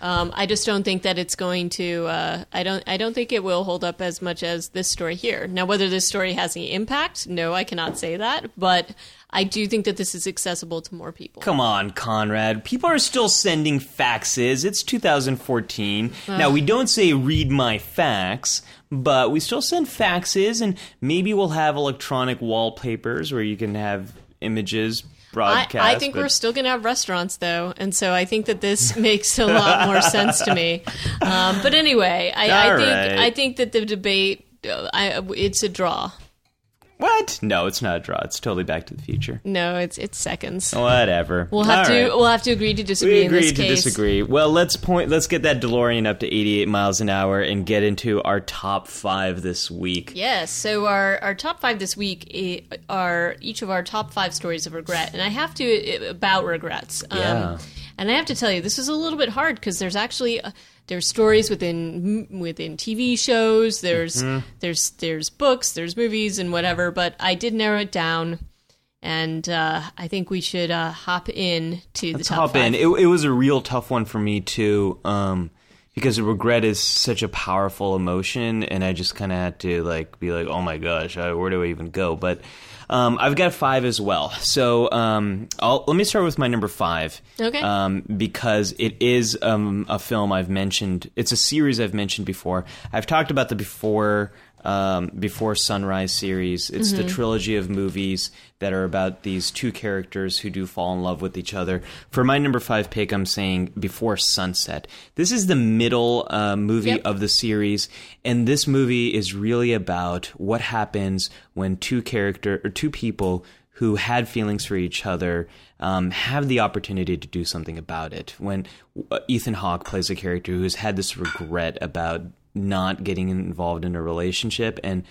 Um, I just don't think that it's going to. Uh, I don't. I don't think it will hold up as much as this story here. Now, whether this story has any impact, no, I cannot say that. But I do think that this is accessible to more people. Come on, Conrad. People are still sending faxes. It's 2014. Now, we don't say read my fax, but we still send faxes, and maybe we'll have electronic wallpapers where you can have images broadcast. I think but- we're still going to have restaurants though, and so I think that this makes a lot more sense to me. Um, but anyway, I, I think right. I think that the debate, uh, I, it's a draw. What? No, it's not a draw. It's totally Back to the Future. No, it's it's seconds. Whatever. We'll have All to right. we'll have to agree to disagree We in this agreed to case. disagree. Well, let's point. Let's get that DeLorean up to 88 miles an hour and get into our top five this week. Yes. So our, our top five this week are each of our top five stories of regret, and I have to about regrets. Um, Yeah. And I have to tell you, this is a little bit hard because there's actually uh, there's stories within within TV shows. There's Mm-hmm. there's there's books, there's movies, and whatever. But I did narrow it down, and uh, I think we should uh, hop in to the top Hop five. in. It, it was a real tough one for me too, um, because regret is such a powerful emotion, and I just kind of had to like be like, oh my gosh, where do I even go? But um, I've got five as well. So um, I'll, let me start with my number five. Okay. Um, because it is um, a film I've mentioned. It's a series I've mentioned before. I've talked about the before um, before Sunrise series. It's the trilogy of movies that are about these two characters who do fall in love with each other. For my number five pick, I'm saying Before Sunset. This is the middle uh, movie Yep. of the series, and this movie is really about what happens when two character or two people who had feelings for each other um, have the opportunity to do something about it. When uh, Ethan Hawke plays a character who has had this regret about not getting involved in a relationship, and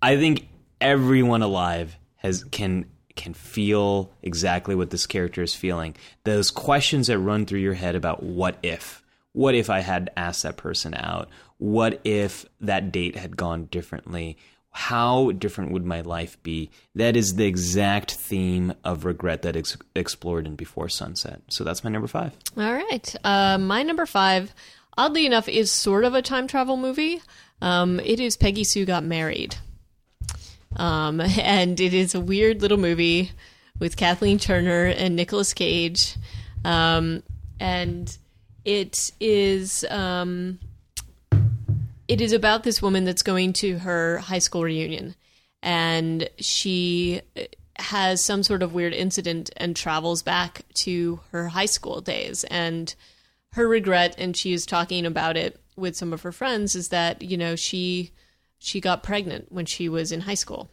I think everyone alive has can can feel exactly what this character is feeling. Those questions that run through your head about what if. What if I had asked that person out? What if that date had gone differently? How different would my life be? That is the exact theme of regret that is explored in Before Sunset. So that's my number five. All right. Uh, my number five, oddly enough, is sort of a time travel movie. Um, it is Peggy Sue Got Married. Um, and it is a weird little movie with Kathleen Turner and Nicolas Cage. Um, and it is um, it is about this woman that's going to her high school reunion and she has some sort of weird incident and travels back to her high school days and her regret and she is talking about it with some of her friends is that you know she she got pregnant when she was in high school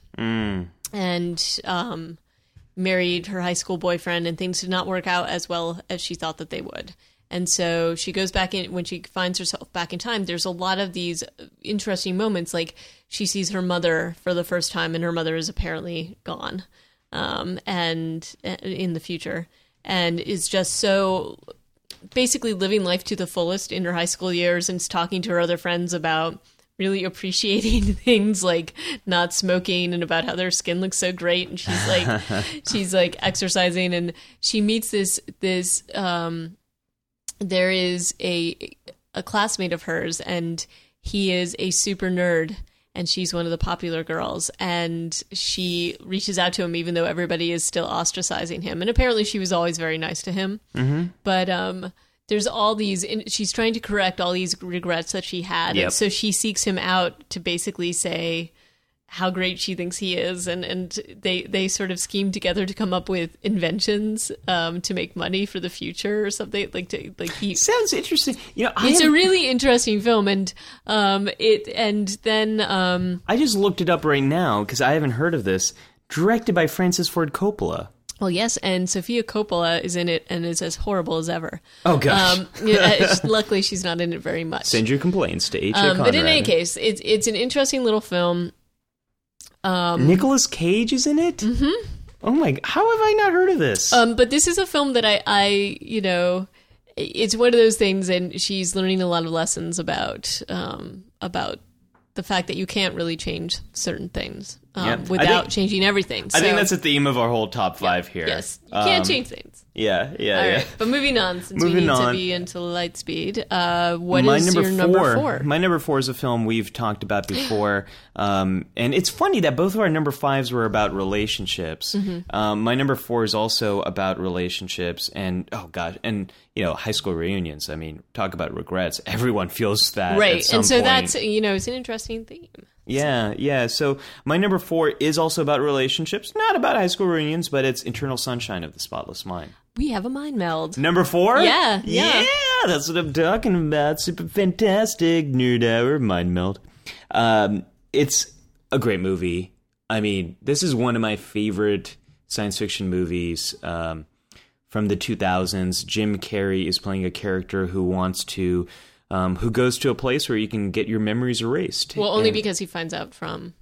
and um, married her high school boyfriend, and things did not work out as well as she thought that they would. And so she goes back in when she finds herself back in time. There's a lot of these interesting moments, like she sees her mother for the first time, and her mother is apparently gone, um, and uh, in the future, and is just so basically living life to the fullest in her high school years, and talking to her other friends about really appreciating things like not smoking and about how their skin looks so great. And she's like she's like exercising and she meets this this um there is a a classmate of hers and he is a super nerd and she's one of the popular girls and she reaches out to him even though everybody is still ostracizing him and apparently she was always very nice to him mm-hmm. but um there's all these in, she's trying to correct all these regrets that she had Yep. and so she seeks him out to basically say how great she thinks he is and and they they sort of scheme together to come up with inventions um to make money for the future or something like to like he Sounds interesting. You know, I, it's have- a really interesting film and um it and then um I just looked it up right now because I haven't heard of this. Directed by Francis Ford Coppola. well yes and Sofia Coppola is in it and is as horrible as ever Oh gosh. um yeah, luckily she's not in it very much Send your complaints to H. um, but in any case it's it's an interesting little film um Nicolas Cage is in it. Mm-hmm. Oh my! How have I not heard of this? Um, but this is a film that I, I, you know, it's one of those things, and she's learning a lot of lessons about, um, about the fact that you can't really change certain things um, Yeah. Without think- changing everything. I think that's the theme of our whole top five here. yes, you can't Um, change things. Yeah, yeah, All yeah. right, but moving on, since Moving we need on. to be into light speed. Uh, what is my number your four, number four? My number four is a film we've talked about before, um, and it's funny that both of our number fives were about relationships. Mm-hmm. Um, my number four is also about relationships, and oh gosh, and you know, high school reunions. I mean, talk about regrets. Everyone feels that, at right, and so point. that's you know, it's an interesting theme. Yeah, yeah. So my number four is also about relationships, not about high school reunions, but it's Eternal Sunshine of the Spotless Mind. We have a mind meld. Number four? Yeah, yeah. Yeah, that's what I'm talking about. Super fantastic nerd hour mind meld. Um, it's a great movie. I mean, this is one of my favorite science fiction movies um, from the 2000s. Jim Carrey is playing a character who wants to, um, who goes to a place where you can get your memories erased. Well, only And- because he finds out from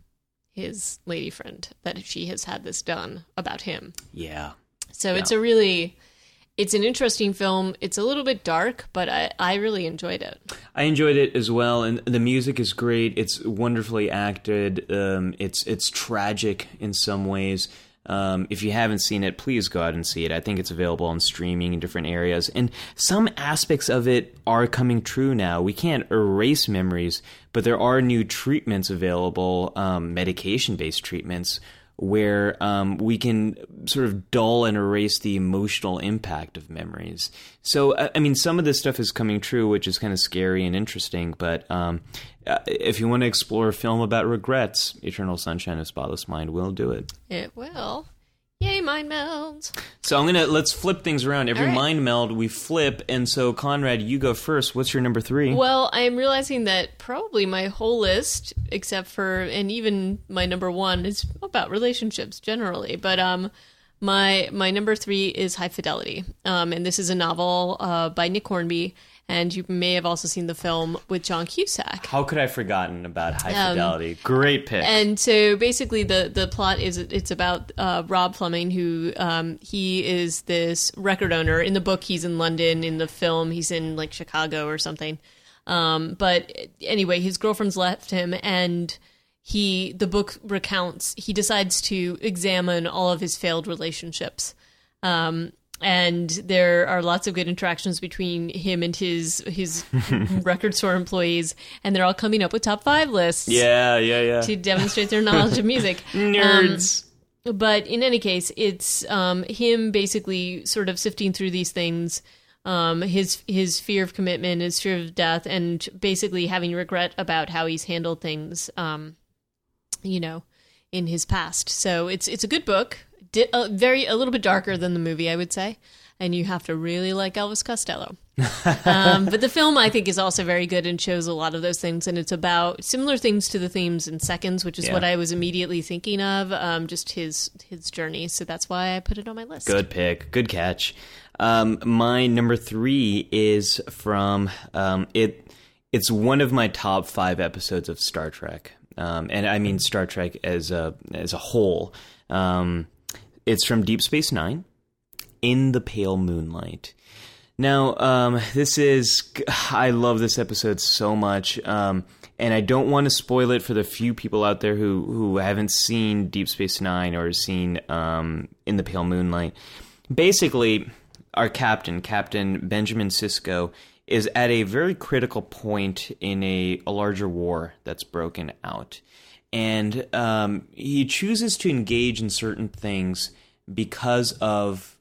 his lady friend that she has had this done about him. yeah. So it's a really it's an interesting film. It's a little bit dark, but I, I really enjoyed it. I enjoyed it as well, and the music is great. It's wonderfully acted. Um, it's it's tragic in some ways. Um, if you haven't seen it, please go out and see it. I think it's available on streaming in different areas. And some aspects of it are coming true now. We can't erase memories, but there are new treatments available, um, medication based treatments, where um, we can sort of dull and erase the emotional impact of memories. So, I mean, some of this stuff is coming true, which is kind of scary and interesting. But um, uh, if you want to explore a film about regrets, Eternal Sunshine of Spotless Mind will do it. It will. Mind. So I'm gonna let's flip things around. Every right. mind meld we flip, and so Conrad, you go first. What's your number three? Well, I'm realizing that probably my whole list, except for and even my number one, is about relationships generally. But um, my my number three is High Fidelity, um, and this is a novel uh, by Nick Hornby, and you may have also seen the film with John Cusack. How could I have forgotten about High Fidelity? Great pick. Um, And so basically, the the plot is it's about uh, Rob Fleming, who um, he is this record owner. In the book, he's in London. In the film, he's in like Chicago or something. Um, but anyway, his girlfriend's left him, and he the book recounts he decides to examine all of his failed relationships. Um, and there are lots of good interactions between him and his his record store employees, and they're all coming up with top five lists yeah, yeah, yeah. to demonstrate their knowledge of music. Nerds. Um, but in any case, it's um, him basically sort of sifting through these things. Um, his his fear of commitment, his fear of death, and basically having regret about how he's handled things. Um, you know, in his past. So it's it's a good book. Di- uh, very a little bit darker than the movie, I would say. And you have to really like Elvis Costello. um, but the film, I think, is also very good and shows a lot of those things. And it's about similar things to the themes in Seconds, which is Yeah. what I was immediately thinking of. Um, just his his journey. So that's why I put it on my list. Good pick. Good catch. Um, my number three is from um, it. It's one of my top five episodes of Star Trek, um, and I mean Star Trek as a as a whole. Um, it's from Deep Space Nine, in the pale moonlight. Now, um, this is I love this episode so much, um, and I don't want to spoil it for the few people out there who who haven't seen Deep Space Nine or seen um, In the Pale Moonlight. Basically, our captain, Captain Benjamin Sisko, is at a very critical point in a, a larger war that's broken out. And um, he chooses to engage in certain things because of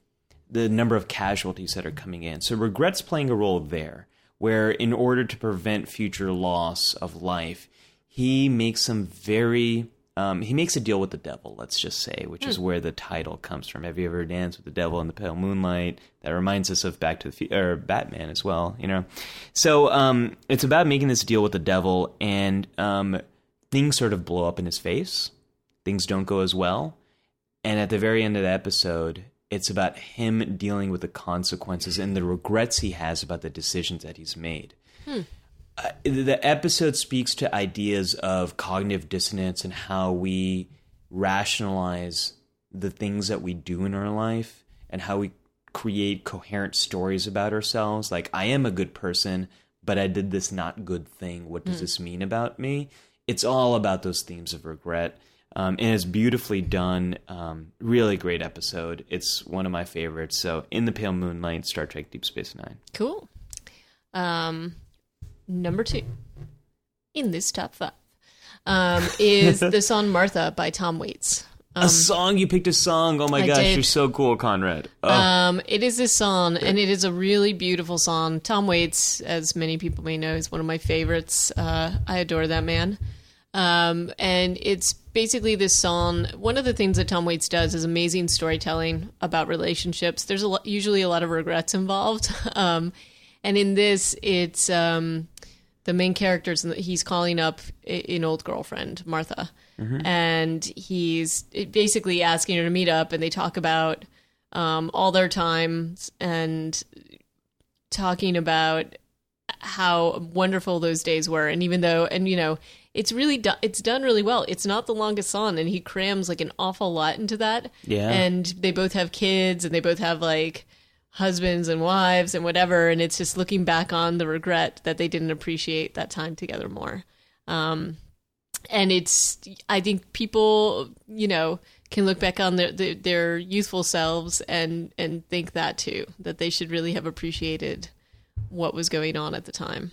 the number of casualties that are coming in. So regret's playing a role there, where in order to prevent future loss of life, he makes some very um, he makes a deal with the devil, let's just say, which is where the title comes from. Have you ever danced with the devil in the pale moonlight? That reminds us of Back to the Fu- or Batman as well, you know. So um, it's about making this deal with the devil, and um, things sort of blow up in his face. Things don't go as well, and at the very end of the episode, it's about him dealing with the consequences and the regrets he has about the decisions that he's made. Uh, the episode speaks to ideas of cognitive dissonance and how we rationalize the things that we do in our life and how we create coherent stories about ourselves. Like, I am a good person, but I did this not good thing. What does this mean about me? It's all about those themes of regret. Um, and it's beautifully done. Um, really great episode. It's one of my favorites. So, In the Pale Moonlight, Star Trek Deep Space Nine. Cool. Um, number two in this top five um, is the song Martha by Tom Waits. a song you picked a song oh my Um, I gosh did. you're so cool conrad oh, Um, it is this song, and it is a really beautiful song. Tom Waits, as many people may know, is one of my favorites. Uh, I adore that man. Um, and it's basically this song. One of the things that Tom Waits does is amazing storytelling about relationships. There's a usually a lot of regrets involved. Um, and in this, it's um, the main characters. He's calling up an old girlfriend, Martha, and he's basically asking her to meet up, and they talk about um, all their times and talking about how wonderful those days were. And even though, and you know, it's really do- it's done really well. It's not the longest song, and he crams like an awful lot into that. Yeah. and they both have kids, and they both have like husbands and wives and whatever. And it's just looking back on the regret that they didn't appreciate that time together more. Um, and it's i think people you know can look back on their, their their youthful selves and and think that too that they should really have appreciated what was going on at the time.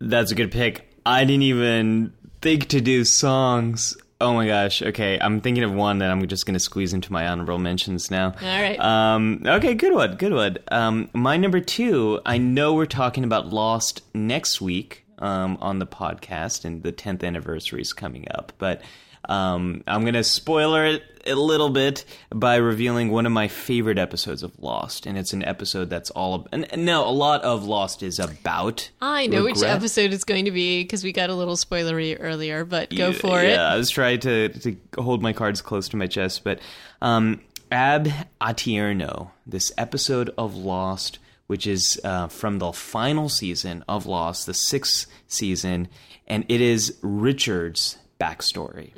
That's a good pick. I didn't even think to do songs. Oh my gosh. Okay, I'm thinking of one that I'm just going to squeeze into my honorable mentions now. All right. Um, okay, good one. Good one. Um, my number two. I know we're talking about Lost next week um, on the podcast, and the 10th anniversary is coming up, but. Um, I'm going to spoiler it a little bit by revealing one of my favorite episodes of Lost, and it's an episode that's all. And, and no, a lot of Lost is about. I know which episode it's going to be because we got a little spoilery earlier, but go Yeah, for it. yeah. I was trying to, to hold my cards close to my chest, but um, Ab Aeterno, this episode of Lost, which is uh, from the final season of Lost, the sixth season, and it is Richard's backstory.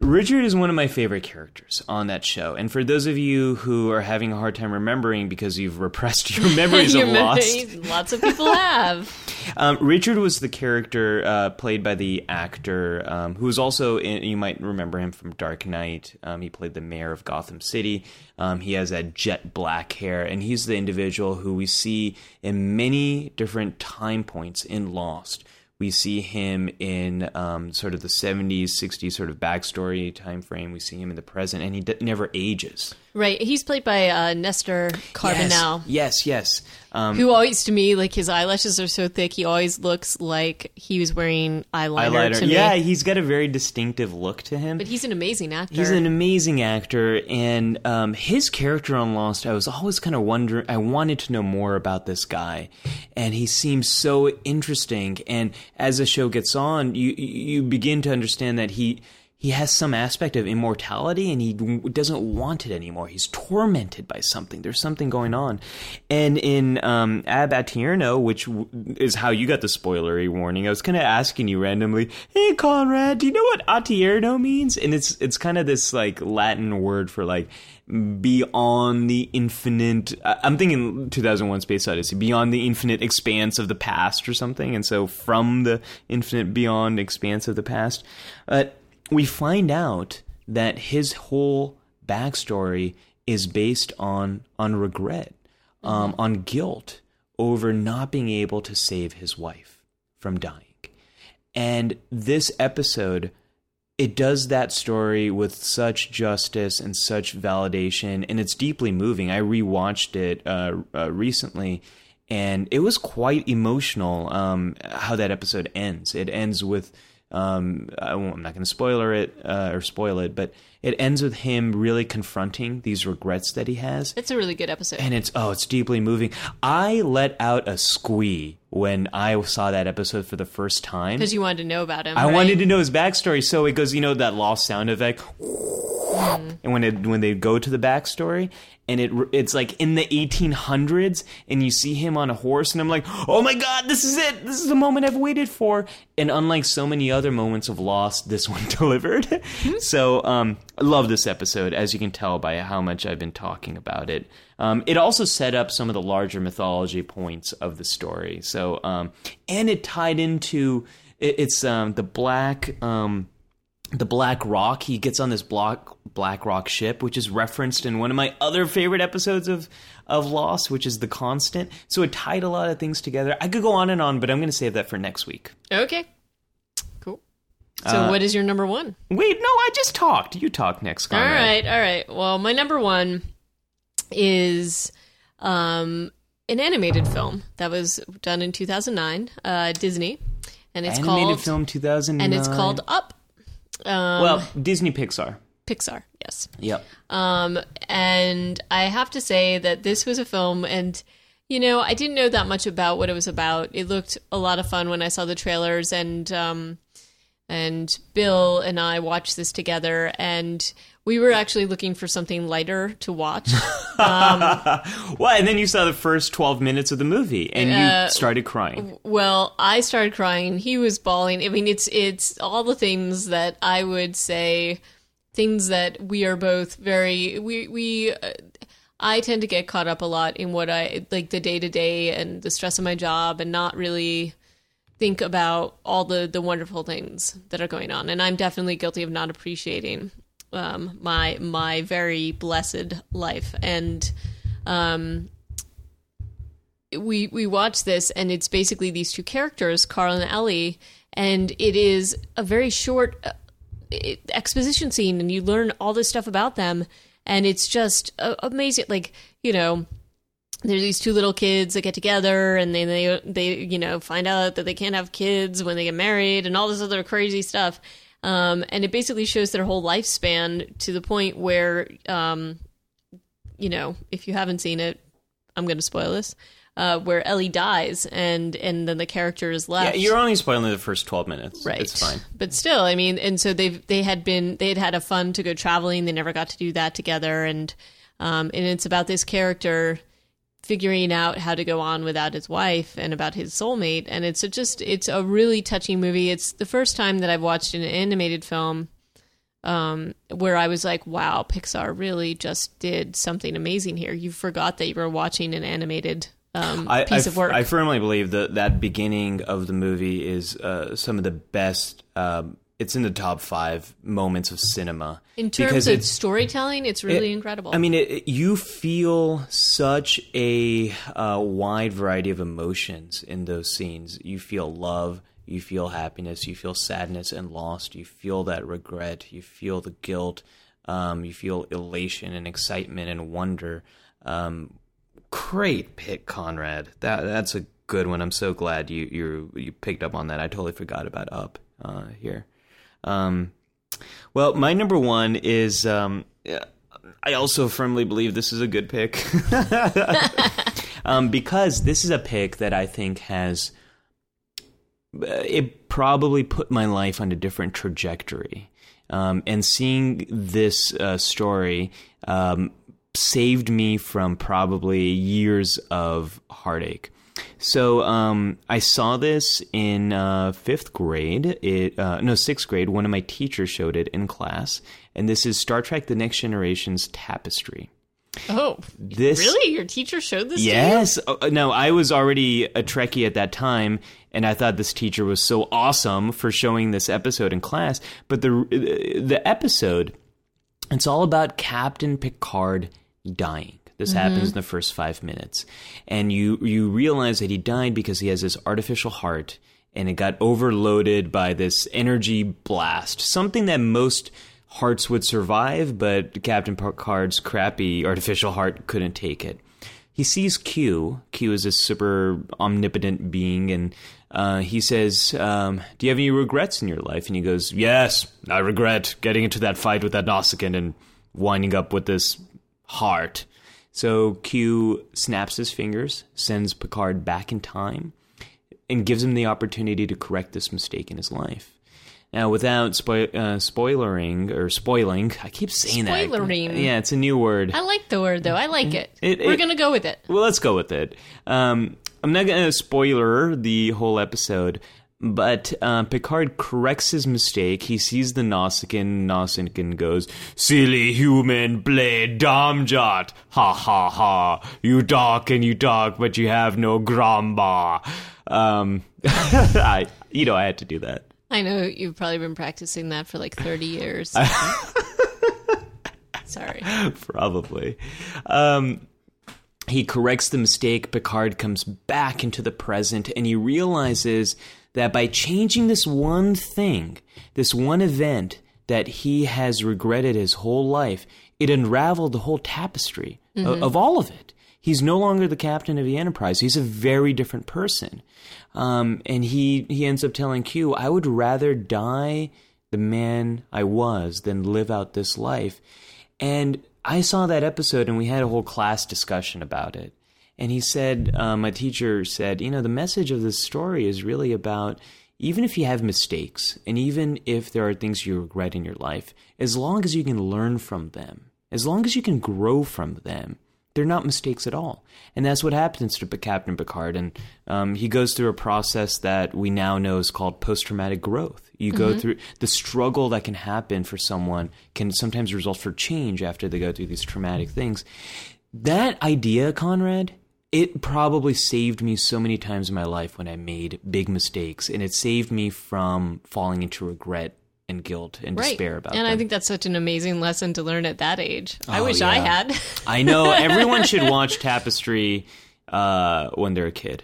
Richard is one of my favorite characters on that show. And for those of you who are having a hard time remembering because you've repressed your memories Your of Lost, Lots of people have. um, Richard was the character uh, played by the actor um, who was also in, you might remember him from Dark Knight. Um, he played the mayor of Gotham City. Um, he has that jet black hair, and he's the individual who we see in many different time points in Lost. We see him in um, sort of the 70s, 60s sort of backstory time frame. We see him in the present, and he d- never ages. Right. He's played by uh, Nestor Carbonell. Yes, yes. yes. Um, Who always, to me, like his eyelashes are so thick, he always looks like he was wearing eyeliner, eyeliner. to me. Yeah, he's got a very distinctive look to him. But he's an amazing actor. He's an amazing actor, and um, his character on Lost, I was always kind of wondering. I wanted to know more about this guy, and he seems so interesting. And as the show gets on, you you begin to understand that he he has some aspect of immortality, and he doesn't want it anymore. He's tormented by something. There's something going on, and in um, Ab Aeterno, which is how you got the spoilery warning, I was kind of asking you randomly, "Hey, Conrad, do you know what Aeterno means?" And it's it's kind of this like Latin word for like beyond the infinite. I'm thinking 2001: Space Odyssey, beyond the infinite expanse of the past or something. And so, from the infinite beyond expanse of the past, but we find out that his whole backstory is based on on regret, um, on guilt over not being able to save his wife from dying. And this episode, it does that story with such justice and such validation, and it's deeply moving. I rewatched it uh, uh, recently, and it was quite emotional. Um, how that episode ends. It ends with. Um, I I'm not going to spoiler it uh, or spoil it, but it ends with him really confronting these regrets that he has It's a really good episode. and it's oh it's deeply moving i let out a squee when i saw that episode for the first time Because you wanted to know about him. i right? wanted to know his backstory so it goes you know that lost sound effect and when it when they go to the backstory and it it's like in the 1800s and you see him on a horse and i'm like oh my god this is it. This is the moment i've waited for. And unlike so many other moments of lost this one delivered. So um i love this episode as you can tell by how much i've been talking about it. Um, it also set up some of the larger mythology points of the story. So um and it tied into it, it's um the black um the Black Rock. He gets on this black Black Rock ship, which is referenced in one of my other favorite episodes of of Lost, which is the Constant. So it tied a lot of things together. I could go on and on, but I'm going to save that for next week. Okay. Cool. So, Uh, what is your number one? Wait, no, I just talked. You talk next, All Conrad. right, all right. Well, my number one is um, an animated film that was done in 2009, uh, Disney, and it's Animated called film 2009. and it's called Up. Um, well Disney Pixar. Pixar. Yes. Yep. Um, and I have to say that this was a film, and you know, I didn't know that much about what it was about. It looked a lot of fun when I saw the trailers, and um, and Bill and I watched this together, and we were actually looking for something lighter to watch. Well, and then you saw the first 12 minutes of the movie, and Uh, you started crying. Well, I started crying. He was bawling. I mean, it's it's all the things that I would say, things that we are both very we we. Uh, I tend to get caught up a lot in what I like the day to day and the stress of my job, and not really think about all the the wonderful things that are going on. And I'm definitely guilty of not appreciating um, my my very blessed life, and um, we we watch this, and it's basically these two characters, Carl and Ellie, and it is a very short uh, exposition scene, and you learn all this stuff about them, and it's just uh, amazing. Like you know there's these two little kids that get together and they, they they you know find out that they can't have kids when they get married and all this other crazy stuff um, and it basically shows their whole lifespan to the point where um, you know if you haven't seen it i'm going to spoil this uh, where Ellie dies and and then the character is left. Yeah, you're only spoiling the first twelve minutes. Right, it's fine. But still, I mean, and so they've they had been they had had a fun to go traveling. They never got to do that together, and um, and it's about this character figuring out how to go on without his wife and about his soulmate. And it's a just it's a really touching movie. It's the first time that i've watched an animated film um, where i was like wow pixar really just did something amazing here. You forgot that you were watching an animated um, I, piece I, of work. I firmly believe that that beginning of the movie is uh, some of the best um, it's in the top five moments of cinema. In terms of storytelling, it's really it, incredible. I mean, it, you feel such a uh, wide variety of emotions in those scenes. You feel love, you feel happiness, you feel sadness and loss, you feel that regret, you feel the guilt, um, you feel elation and excitement and wonder. Um, great pick, Conrad. That that's a good one. I'm so glad you you you picked up on that. I totally forgot about Up uh, here. Um, well, my number one is. Um, I also firmly believe this is a good pick um, because this is a pick that I think has it probably put my life on a different trajectory. Um, and seeing this uh, story um, saved me from probably years of heartache. So um, I saw this in uh, fifth grade. It uh, no sixth grade. One of my teachers showed it in class, and this is Star Trek: The Next Generation's Tapestry. Oh, this really? Your teacher showed this? Yes. Uh, no, I was already a Trekkie at that time, and I thought this teacher was so awesome for showing this episode in class. But the the episode, it's all about Captain Picard dying. This mm-hmm. happens in the first five minutes, and you you realize that he died because he has this artificial heart, and it got overloaded by this energy blast, something that most hearts would survive, but Captain Picard's crappy artificial heart couldn't take it. He sees Q. Q is a super omnipotent being, and uh, he says, um, "Do you have any regrets in your life?" And he goes, "Yes, I regret getting into that fight with that Nausicaan and winding up with this heart." So Q snaps his fingers, sends Picard back in time, and gives him the opportunity to correct this mistake in his life. Now, without spo- uh, spoilering or spoiling, I keep saying that. Spoilering. that. Yeah, it's a new word. I like the word though. I like it. it We're gonna go with it. Well, let's go with it. Um, I'm not gonna spoiler the whole episode, but uh, Picard corrects his mistake. He sees the Nausicaan. Nausicaan goes, Silly human, play dom-jot. Ha ha ha. You talk and you talk, but you have no gramba. Um, I, you know, I had to do that. I know you've probably been practicing that for like 30 years. Sorry. Probably. Um, he corrects the mistake. Picard comes back into the present and he realizes that by changing this one thing, this one event that he has regretted his whole life, it unraveled the whole tapestry mm-hmm. of, of, all of it. He's no longer the captain of the Enterprise. He's a very different person. Um, and he, he ends up telling Q, I would rather die the man I was than live out this life. And I saw that episode and we had a whole class discussion about it. And he said, uh, my teacher said, you know, the message of this story is really about even if you have mistakes and even if there are things you regret in your life, as long as you can learn from them, as long as you can grow from them, they're not mistakes at all. And that's what happens to Captain Picard. And um, he goes through a process that we now know is called post traumatic growth. You mm-hmm. go through the struggle that can happen for someone can sometimes result for change after they go through these traumatic things. That idea, Conrad, it probably saved me so many times in my life when I made big mistakes, and it saved me from falling into regret and guilt and Right. despair about it. and them. I think that's such an amazing lesson to learn at that age. I Oh, wish I had. I know everyone should watch Tapestry uh, when they're a kid.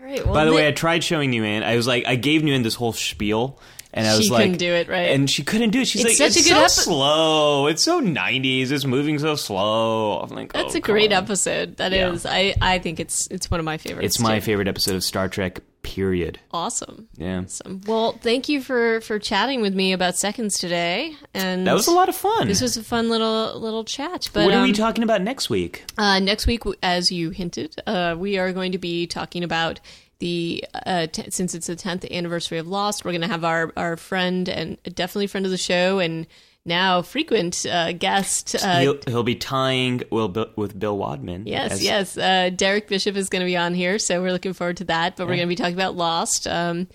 All right. Well, By the way, I tried showing you Nguyen. I was like, I gave Nguyen this whole spiel, and I She was like, couldn't do it, right? And she couldn't do it. She's It's like, such a it's good so epi- slow. It's so '90s. It's moving so slow. I'm like, that's oh, a great on. episode. That is. Yeah. I I think it's it's one of my favorites. It's my too. favorite episode of Star Trek. Period. Awesome. Yeah, Awesome. Well, thank you for for chatting with me about seconds today. And that was a lot of fun. This was a fun little little chat. But what are we um, talking about next week? Uh, next week, as you hinted, uh, we are going to be talking about the uh, t- since it's the 10th anniversary of Lost. We're going to have our our friend and definitely friend of the show and now frequent uh, guest. Uh, he'll, he'll be tying Will with Bill Wadman. Yes, as- yes. Uh, Derek Bishop is going to be on here, so we're looking forward to that. But we're going to be talking about Lost, um,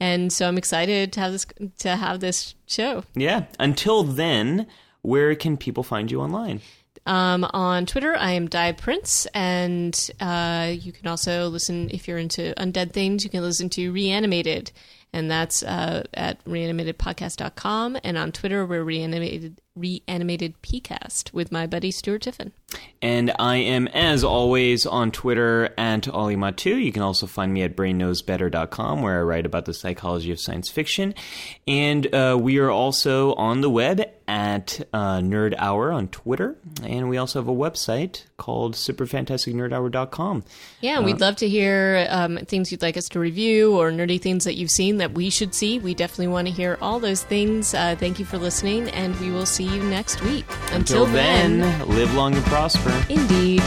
and so I'm excited to have this to have this show. yeah. Until then, where can people find you online? Um, on Twitter, I am Di Prince, and uh, you can also listen if you're into undead things. You can listen to Reanimated, and that's uh, at reanimatedpodcast.com. And on Twitter, we're reanimated reanimated pcast with my buddy Stuart Tiffin. And I am, as always, on Twitter at Olimatu. You can also find me at brainknowsbetter.com, where I write about the psychology of science fiction. And uh, we are also on the web at uh, Nerd Hour on Twitter. And we also have a website called superfantasticnerdhour.com. Yeah, we'd love to hear um, things you'd like us to review or nerdy things that you've seen that we should see. We definitely want to hear all those things. Uh, thank you for listening, and we will see see you next week. Until, Until then, then, live long and prosper. Indeed.